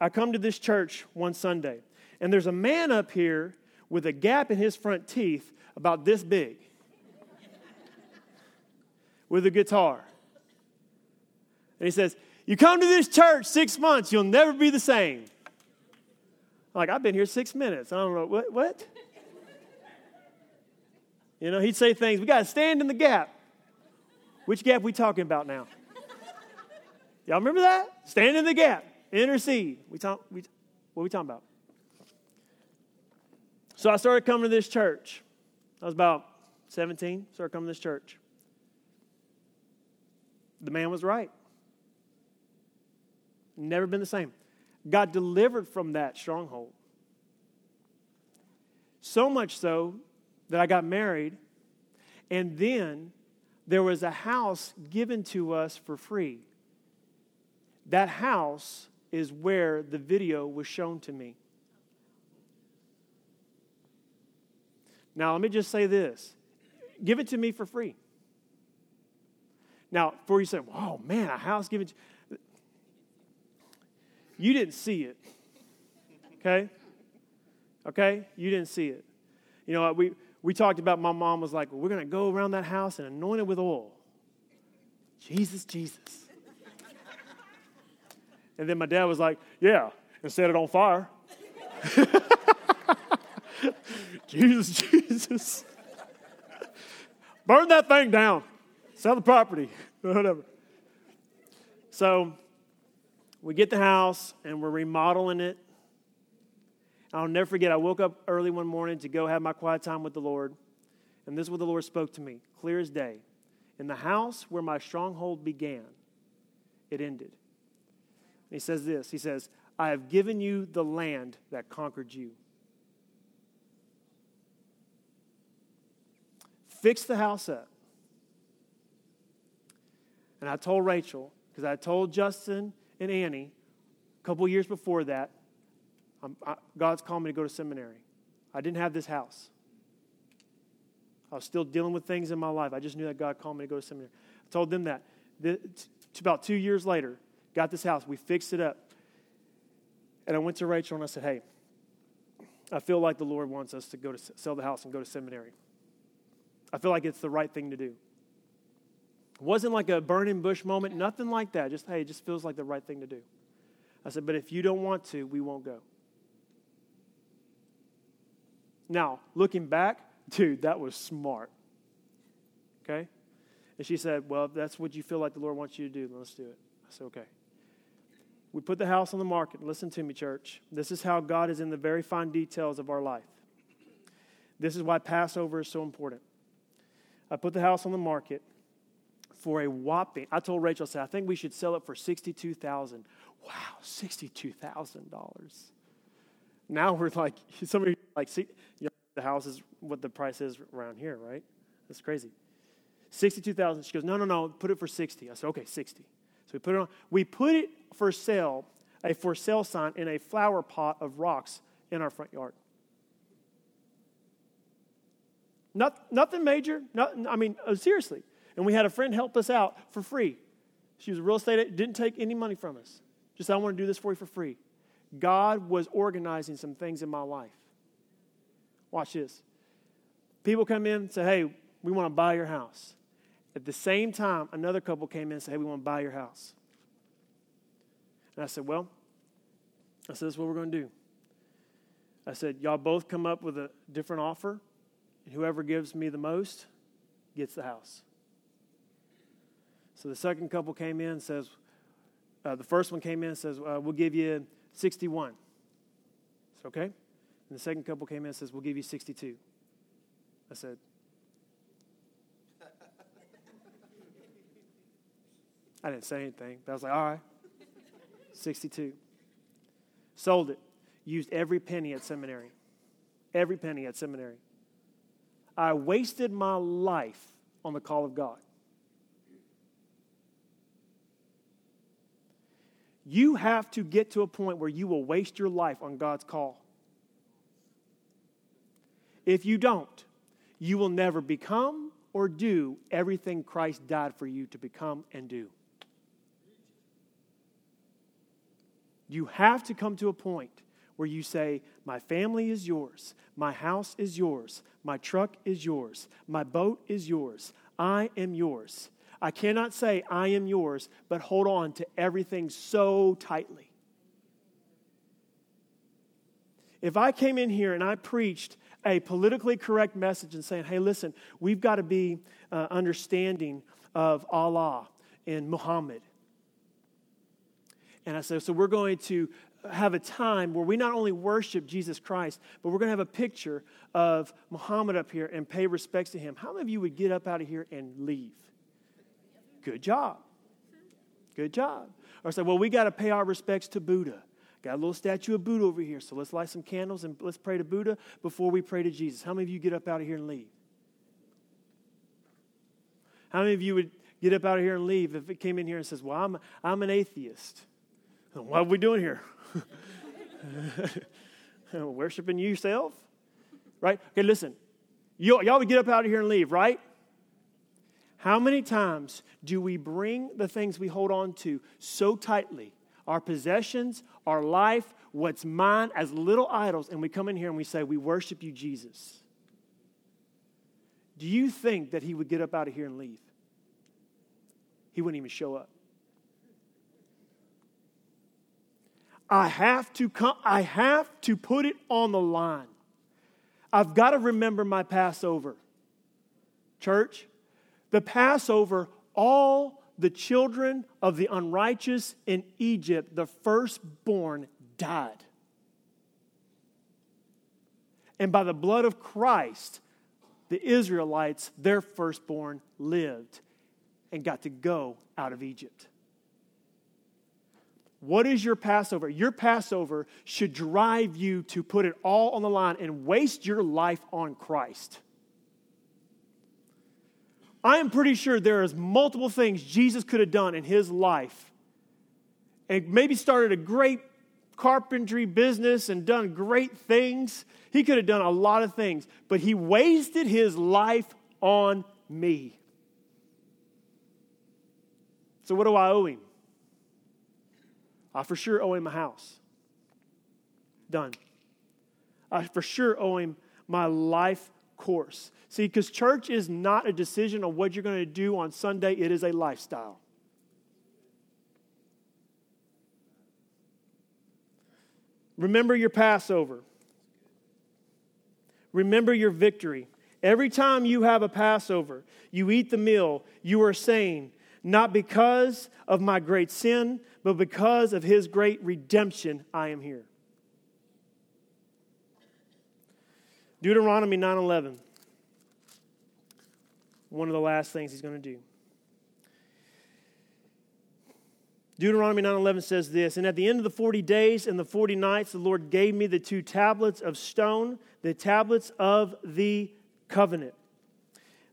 I come to this church one Sunday, and there's a man up here with a gap in his front teeth about this big with a guitar. And he says, You come to this church six months, you'll never be the same. I'm like, I've been here six minutes. I don't know. What? what? You know, he'd say things, we got to stand in the gap. Which gap we talking about now? Y'all remember that? Stand in the gap. Intercede. We talk, we, what are we talking about? So I started coming to this church. I was about 17, started coming to this church. The man was right. Never been the same. Got delivered from that stronghold. So much so that I got married, and then there was a house given to us for free. That house is where the video was shown to me. Now, let me just say this give it to me for free. Now, before you say, oh man, a house given to you you didn't see it. Okay? Okay? You didn't see it. You know, we, we talked about my mom was like, well, we're going to go around that house and anoint it with oil. Jesus, Jesus. and then my dad was like, yeah, and set it on fire. Jesus, Jesus. Burn that thing down. Sell the property. Whatever. So we get the house and we're remodeling it. I'll never forget, I woke up early one morning to go have my quiet time with the Lord. And this is what the Lord spoke to me, clear as day. In the house where my stronghold began, it ended. And he says this He says, I have given you the land that conquered you. Fix the house up. And I told Rachel, because I told Justin and Annie a couple years before that, I, God's called me to go to seminary. I didn't have this house. I was still dealing with things in my life. I just knew that God called me to go to seminary. I told them that. The, t- about two years later, got this house. We fixed it up. And I went to Rachel and I said, Hey, I feel like the Lord wants us to go to sell the house and go to seminary. I feel like it's the right thing to do. It wasn't like a burning bush moment, nothing like that. Just, hey, it just feels like the right thing to do. I said, but if you don't want to, we won't go. Now, looking back, dude, that was smart. Okay? And she said, well, that's what you feel like the Lord wants you to do, let's do it. I said, okay. We put the house on the market. Listen to me, church. This is how God is in the very fine details of our life. This is why Passover is so important. I put the house on the market for a whopping, I told Rachel, I said, I think we should sell it for 62000 Wow, $62,000. Now we're like, somebody like, see, you know, the house is what the price is around here, right? That's crazy. 62000 She goes, no, no, no, put it for 60 I said, okay, 60 So we put it on. We put it for sale, a for sale sign in a flower pot of rocks in our front yard. Not, nothing major. Not, I mean, uh, seriously. And we had a friend help us out for free. She was a real estate, didn't take any money from us. Just, I want to do this for you for free. God was organizing some things in my life. Watch this. People come in and say, hey, we want to buy your house. At the same time, another couple came in and said, hey, we want to buy your house. And I said, well, I said, that's what we're going to do. I said, y'all both come up with a different offer, and whoever gives me the most gets the house. So the second couple came in and says, uh, the first one came in and says, uh, we'll give you 61. It's okay. And the second couple came in and says, we'll give you 62. I said, I didn't say anything, but I was like, all right, 62. Sold it. Used every penny at seminary. Every penny at seminary. I wasted my life on the call of God. You have to get to a point where you will waste your life on God's call. If you don't, you will never become or do everything Christ died for you to become and do. You have to come to a point where you say, My family is yours, my house is yours, my truck is yours, my boat is yours, I am yours. I cannot say, I am yours, but hold on to everything so tightly. If I came in here and I preached a politically correct message and saying, hey, listen, we've got to be uh, understanding of Allah and Muhammad. And I said, so we're going to have a time where we not only worship Jesus Christ, but we're going to have a picture of Muhammad up here and pay respects to him. How many of you would get up out of here and leave? Good job. Good job. Or say, well, we got to pay our respects to Buddha. Got a little statue of Buddha over here, so let's light some candles and let's pray to Buddha before we pray to Jesus. How many of you get up out of here and leave? How many of you would get up out of here and leave if it came in here and says, Well, I'm, I'm an atheist? What are we doing here? Worshipping yourself? Right? Okay, listen. You, y'all would get up out of here and leave, right? How many times do we bring the things we hold on to so tightly our possessions, our life, what's mine as little idols, and we come in here and we say, We worship you, Jesus. Do you think that he would get up out of here and leave? He wouldn't even show up. I have to come, I have to put it on the line. I've got to remember my Passover. Church, the Passover, all the children of the unrighteous in Egypt, the firstborn, died. And by the blood of Christ, the Israelites, their firstborn, lived and got to go out of Egypt. What is your Passover? Your Passover should drive you to put it all on the line and waste your life on Christ. I am pretty sure there is multiple things Jesus could have done in his life and maybe started a great carpentry business and done great things. He could have done a lot of things, but he wasted his life on me. So, what do I owe him? I for sure owe him a house. Done. I for sure owe him my life course. See, because church is not a decision on what you're going to do on Sunday, it is a lifestyle. Remember your Passover. Remember your victory. Every time you have a Passover, you eat the meal, you are saying, Not because of my great sin, but because of his great redemption, I am here. Deuteronomy 9:11. One of the last things he's going to do. Deuteronomy 9:11 says this, and at the end of the 40 days and the 40 nights the Lord gave me the two tablets of stone, the tablets of the covenant.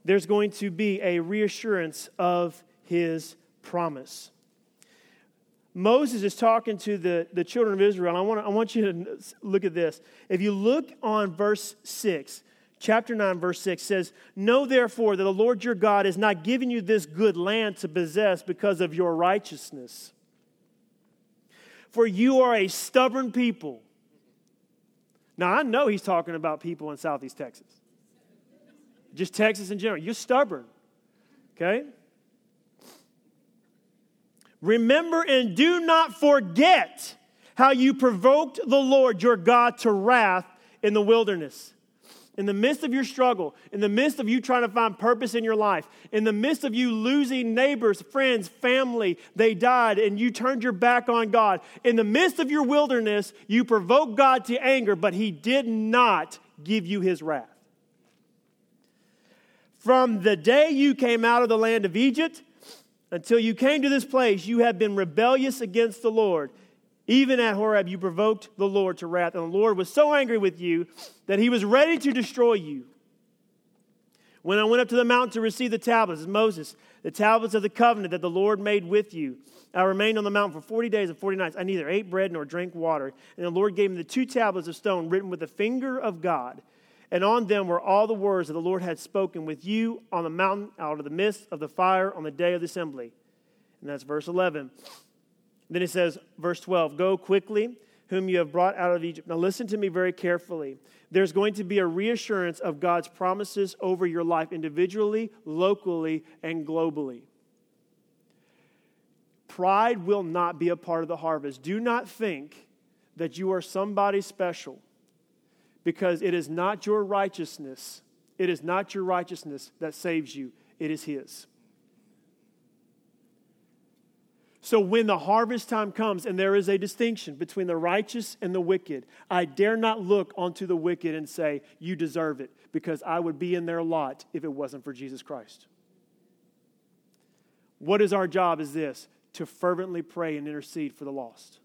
There's going to be a reassurance of his promise. Moses is talking to the, the children of Israel. I want, I want you to look at this. If you look on verse 6, chapter 9, verse 6 says, Know therefore that the Lord your God has not given you this good land to possess because of your righteousness. For you are a stubborn people. Now, I know he's talking about people in Southeast Texas, just Texas in general. You're stubborn, okay? Remember and do not forget how you provoked the Lord your God to wrath in the wilderness in the midst of your struggle, in the midst of you trying to find purpose in your life, in the midst of you losing neighbors, friends, family, they died, and you turned your back on God, in the midst of your wilderness, you provoked God to anger, but He did not give you His wrath. From the day you came out of the land of Egypt until you came to this place, you have been rebellious against the Lord. Even at Horeb, you provoked the Lord to wrath, and the Lord was so angry with you that he was ready to destroy you. When I went up to the mountain to receive the tablets, Moses, the tablets of the covenant that the Lord made with you, I remained on the mountain for 40 days and 40 nights. I neither ate bread nor drank water. And the Lord gave me the two tablets of stone written with the finger of God. And on them were all the words that the Lord had spoken with you on the mountain out of the midst of the fire on the day of the assembly. And that's verse 11. Then he says, verse 12, Go quickly, whom you have brought out of Egypt. Now listen to me very carefully. There's going to be a reassurance of God's promises over your life individually, locally, and globally. Pride will not be a part of the harvest. Do not think that you are somebody special because it is not your righteousness. It is not your righteousness that saves you, it is His. So when the harvest time comes and there is a distinction between the righteous and the wicked, I dare not look onto the wicked and say, You deserve it, because I would be in their lot if it wasn't for Jesus Christ. What is our job is this to fervently pray and intercede for the lost.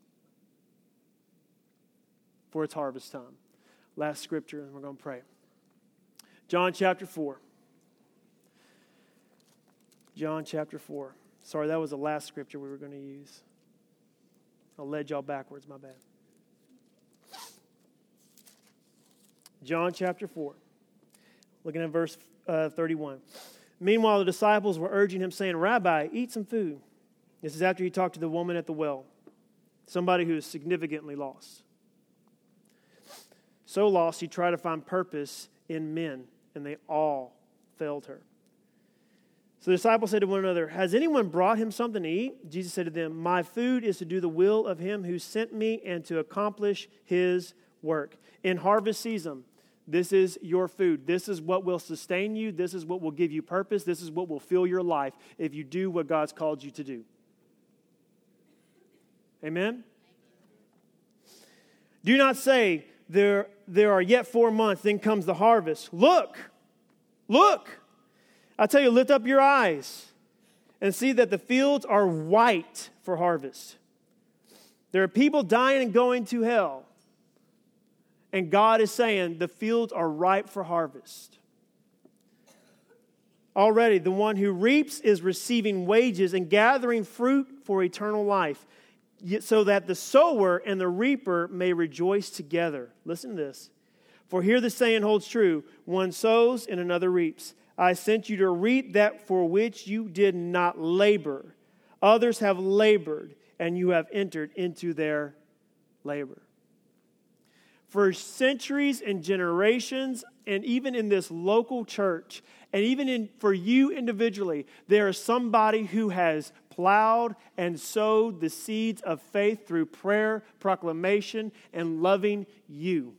For it's harvest time. Last scripture, and we're going to pray. John chapter 4. John chapter 4. Sorry, that was the last scripture we were going to use. I led y'all backwards, my bad. John chapter 4, looking at verse uh, 31. Meanwhile, the disciples were urging him, saying, Rabbi, eat some food. This is after he talked to the woman at the well, somebody who is significantly lost. So lost, he tried to find purpose in men, and they all failed her. So the disciples said to one another, Has anyone brought him something to eat? Jesus said to them, My food is to do the will of him who sent me and to accomplish his work. In harvest season, this is your food. This is what will sustain you. This is what will give you purpose. This is what will fill your life if you do what God's called you to do. Amen? Do not say, There, there are yet four months, then comes the harvest. Look, look. I tell you, lift up your eyes and see that the fields are white for harvest. There are people dying and going to hell. And God is saying the fields are ripe for harvest. Already, the one who reaps is receiving wages and gathering fruit for eternal life, so that the sower and the reaper may rejoice together. Listen to this. For here the saying holds true one sows and another reaps. I sent you to reap that for which you did not labor. Others have labored, and you have entered into their labor. For centuries and generations, and even in this local church, and even in, for you individually, there is somebody who has plowed and sowed the seeds of faith through prayer, proclamation, and loving you.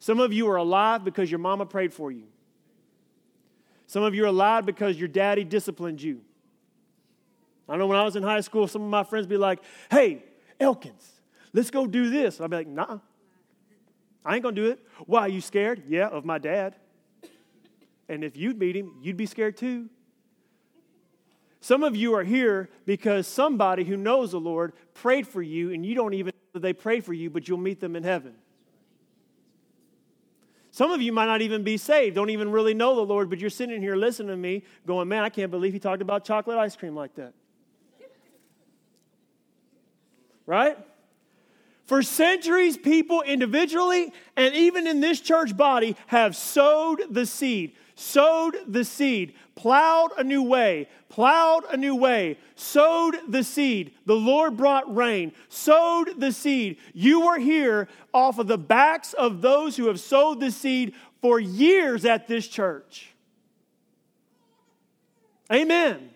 Some of you are alive because your mama prayed for you. Some of you are alive because your daddy disciplined you. I know when I was in high school, some of my friends be like, hey, Elkins, let's go do this. I'd be like, nah, I ain't gonna do it. Why, are you scared? Yeah, of my dad. And if you'd meet him, you'd be scared too. Some of you are here because somebody who knows the Lord prayed for you, and you don't even know that they prayed for you, but you'll meet them in heaven. Some of you might not even be saved, don't even really know the Lord, but you're sitting here listening to me going, man, I can't believe he talked about chocolate ice cream like that. Right? For centuries, people individually and even in this church body have sowed the seed, sowed the seed, plowed a new way, plowed a new way, sowed the seed. The Lord brought rain, sowed the seed. You are here off of the backs of those who have sowed the seed for years at this church. Amen.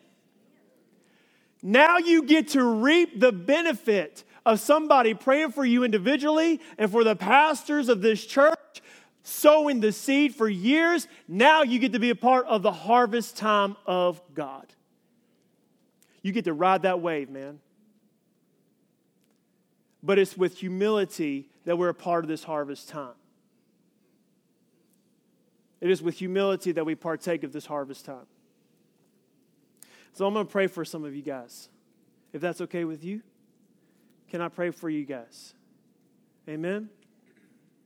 Now you get to reap the benefit of somebody praying for you individually and for the pastors of this church, sowing the seed for years. Now you get to be a part of the harvest time of God. You get to ride that wave, man. But it's with humility that we're a part of this harvest time. It is with humility that we partake of this harvest time. So I'm going to pray for some of you guys. If that's okay with you, can I pray for you guys? Amen?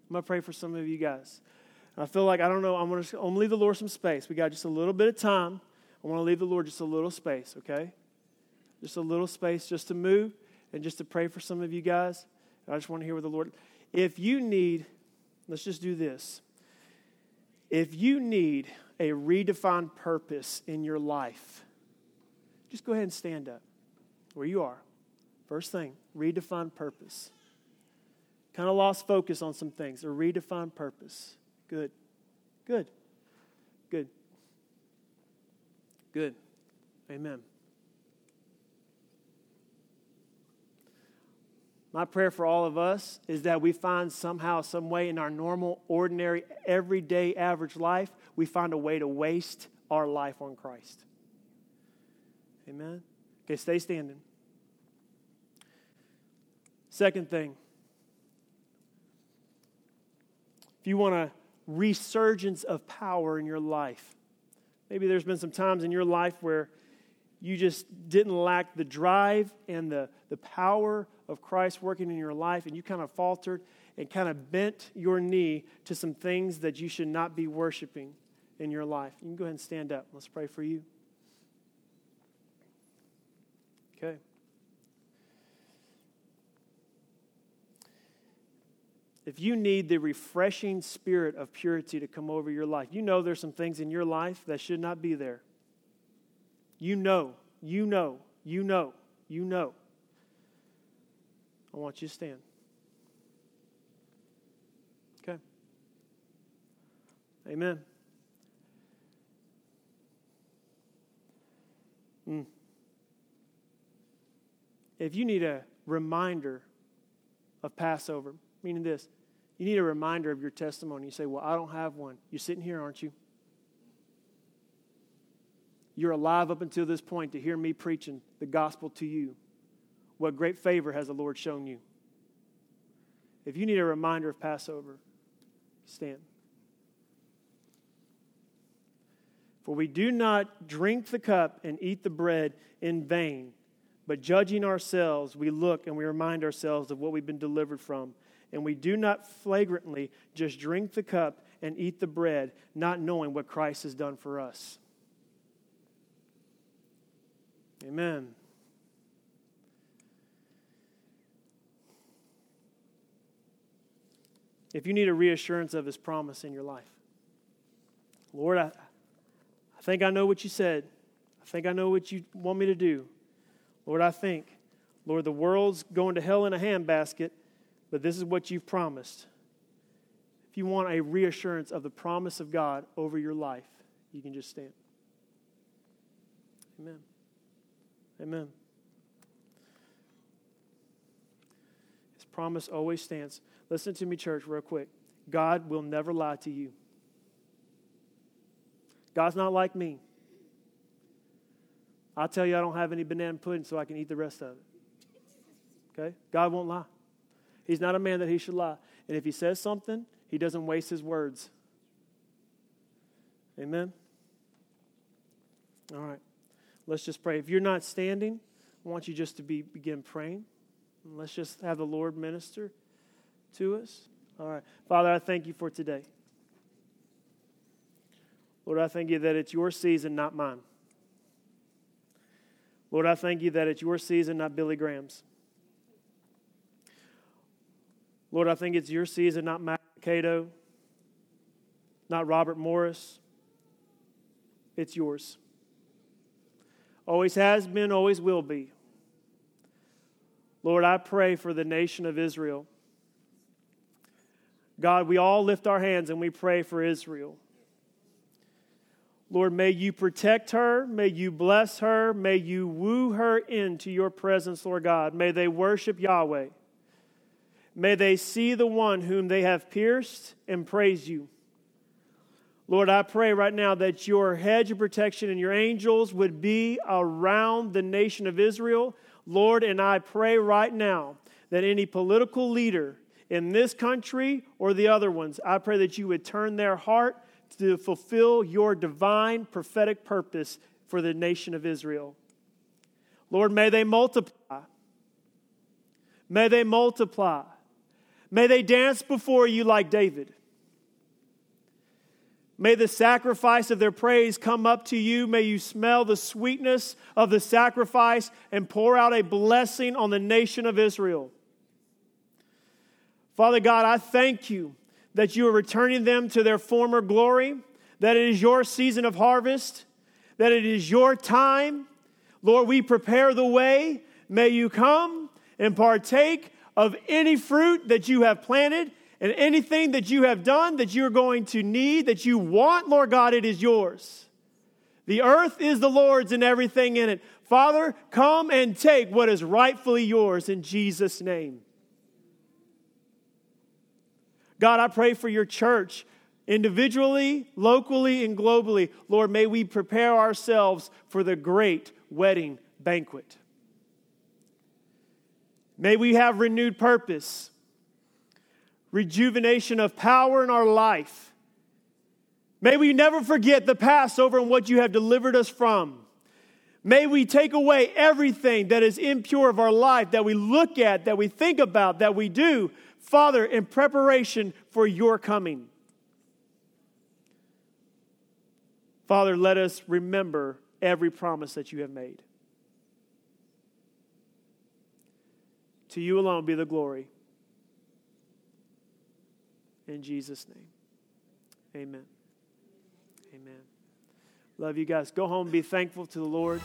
I'm going to pray for some of you guys. I feel like, I don't know, I'm going to, I'm leave the Lord some space. We got just a little bit of time. I want to leave the Lord just a little space, okay? Just a little space just to move and just to pray for some of you guys. I just want to hear what the Lord. If you need, let's just do this. If you need a redefined purpose in your life, just go ahead and stand up where you are. First thing, redefine purpose. Kind of lost focus on some things. A redefined purpose. Good. Good. Good. Good. Amen. My prayer for all of us is that we find somehow, some way in our normal, ordinary, everyday, average life, we find a way to waste our life on Christ. Amen? Okay, stay standing. Second thing, if you want a resurgence of power in your life, maybe there's been some times in your life where you just didn't lack the drive and the, the power of Christ working in your life, and you kind of faltered and kind of bent your knee to some things that you should not be worshiping in your life. You can go ahead and stand up. Let's pray for you. Okay. If you need the refreshing spirit of purity to come over your life, you know there's some things in your life that should not be there. You know, you know, you know, you know. I want you to stand. Okay. Amen. Mm if you need a reminder of Passover, meaning this, you need a reminder of your testimony. You say, Well, I don't have one. You're sitting here, aren't you? You're alive up until this point to hear me preaching the gospel to you. What great favor has the Lord shown you? If you need a reminder of Passover, stand. For we do not drink the cup and eat the bread in vain but judging ourselves, we look and we remind ourselves of what we've been delivered from. And we do not flagrantly just drink the cup and eat the bread, not knowing what Christ has done for us. Amen. If you need a reassurance of his promise in your life, Lord, I, I think I know what you said. I think I know what you want me to do. Lord, I think, Lord, the world's going to hell in a handbasket, but this is what you've promised. If you want a reassurance of the promise of God over your life, you can just stand. Amen. Amen. His promise always stands. Listen to me, church, real quick. God will never lie to you. God's not like me. I'll tell you I don't have any banana pudding so I can eat the rest of it. Okay? God won't lie. He's not a man that he should lie. And if he says something, he doesn't waste his words. Amen? All right. Let's just pray. If you're not standing, I want you just to be, begin praying. Let's just have the Lord minister to us. All right. Father, I thank you for today. Lord, I thank you that it's your season, not mine. Lord, I thank you that it's your season, not Billy Graham's. Lord, I think it's your season, not Matt Cato, not Robert Morris. It's yours. Always has been, always will be. Lord, I pray for the nation of Israel. God, we all lift our hands and we pray for Israel. Lord, may you protect her. May you bless her. May you woo her into your presence, Lord God. May they worship Yahweh. May they see the one whom they have pierced and praise you. Lord, I pray right now that your hedge of protection and your angels would be around the nation of Israel. Lord, and I pray right now that any political leader in this country or the other ones, I pray that you would turn their heart to fulfill your divine prophetic purpose for the nation of Israel. Lord, may they multiply. May they multiply. May they dance before you like David. May the sacrifice of their praise come up to you. May you smell the sweetness of the sacrifice and pour out a blessing on the nation of Israel. Father God, I thank you that you are returning them to their former glory, that it is your season of harvest, that it is your time. Lord, we prepare the way. May you come and partake of any fruit that you have planted and anything that you have done that you're going to need, that you want, Lord God, it is yours. The earth is the Lord's and everything in it. Father, come and take what is rightfully yours in Jesus' name. God, I pray for your church individually, locally, and globally. Lord, may we prepare ourselves for the great wedding banquet. May we have renewed purpose, rejuvenation of power in our life. May we never forget the Passover and what you have delivered us from. May we take away everything that is impure of our life, that we look at, that we think about, that we do, Father, in preparation for your coming. Father, let us remember every promise that you have made. To you alone be the glory. In Jesus' name. Amen. Amen. Love you guys. Go home be thankful to the Lord.